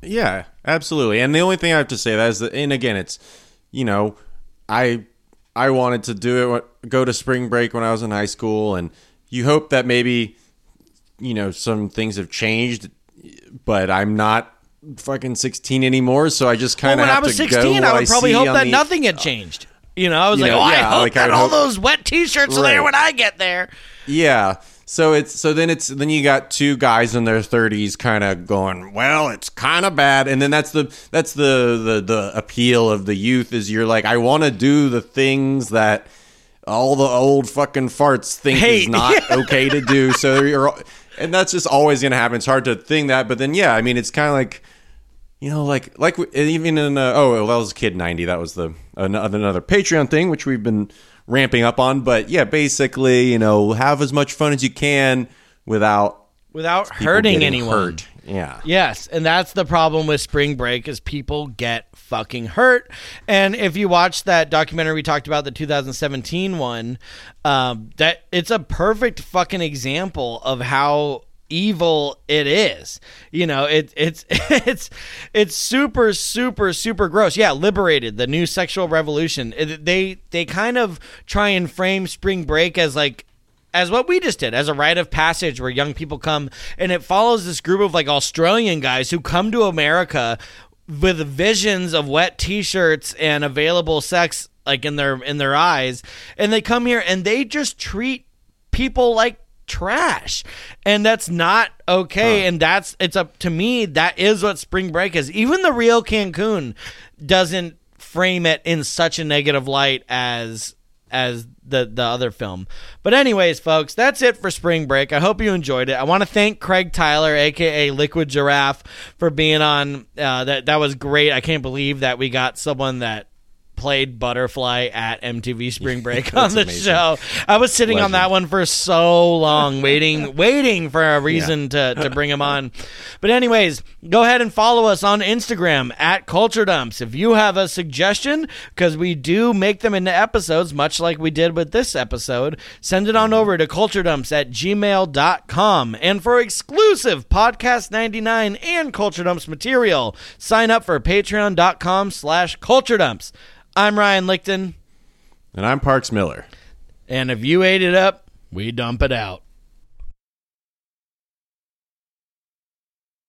Yeah, absolutely. And the only thing I have to say that is that, and again, it's you know, I I wanted to do it, go to spring break when I was in high school, and you hope that maybe you know some things have changed, but I'm not fucking 16 anymore, so I just kind of when i have was to 16 go i would probably hope that the- nothing had uh, changed. You know i was like know, oh i hope like, that all those wet t-shirts are there when i get there. Yeah. So it's so then it's then you got two guys in their 30s kind of going, well, it's kind of bad. And then that's the that's the the the appeal of the youth is you're like I want to do the things that all the old fucking farts think Hate. is not okay to do. So you're and that's just always going to happen. It's hard to think that, but then yeah, I mean it's kind of like you know, like like even in uh, oh well, that was Kid ninety. That was the another, another Patreon thing which we've been ramping up on. But yeah, basically, you know, have as much fun as you can without without hurting anyone hurt. Yeah, Yes, and that's the problem with spring break is people get fucking hurt. And if you watch that documentary we talked about, the 2017 one, um, that it's a perfect fucking example of how evil it is. You know, it, it's it's it's super super super gross. Yeah, liberated the new sexual revolution. Uh, it- they they kind of try and frame spring break as like as what we just did as a rite of passage where young people come and it follows this group of like Australian guys who come to America with visions of wet t-shirts and available sex like in their in their eyes and they come here and they just treat people like trash and that's not okay and that's it's up to me that is what spring break is even the real cancun doesn't frame it in such a negative light as as the the other film. But anyways, folks, that's it for Spring Break. I hope you enjoyed it. I want to thank Craig Tyler, aka Liquid Giraffe, for being on. Uh, that that was great. I can't believe that we got someone that played Butterfly at MTV Spring Break on the amazing. show. I was sitting on that one for so long, waiting, waiting for a reason to, to bring him on. But anyways, go ahead and follow us on Instagram at Culture Dumps. If you have a suggestion, because we do make them into episodes, much like we did with this episode, send it on over to culturedumps at gmail.com. And for exclusive Podcast 99 and Culture Dumps material, sign up for patreon.com slash culture dumps. I'm Ryan Lichten. and I'm Parks Miller. And if you ate it up, we dump it out.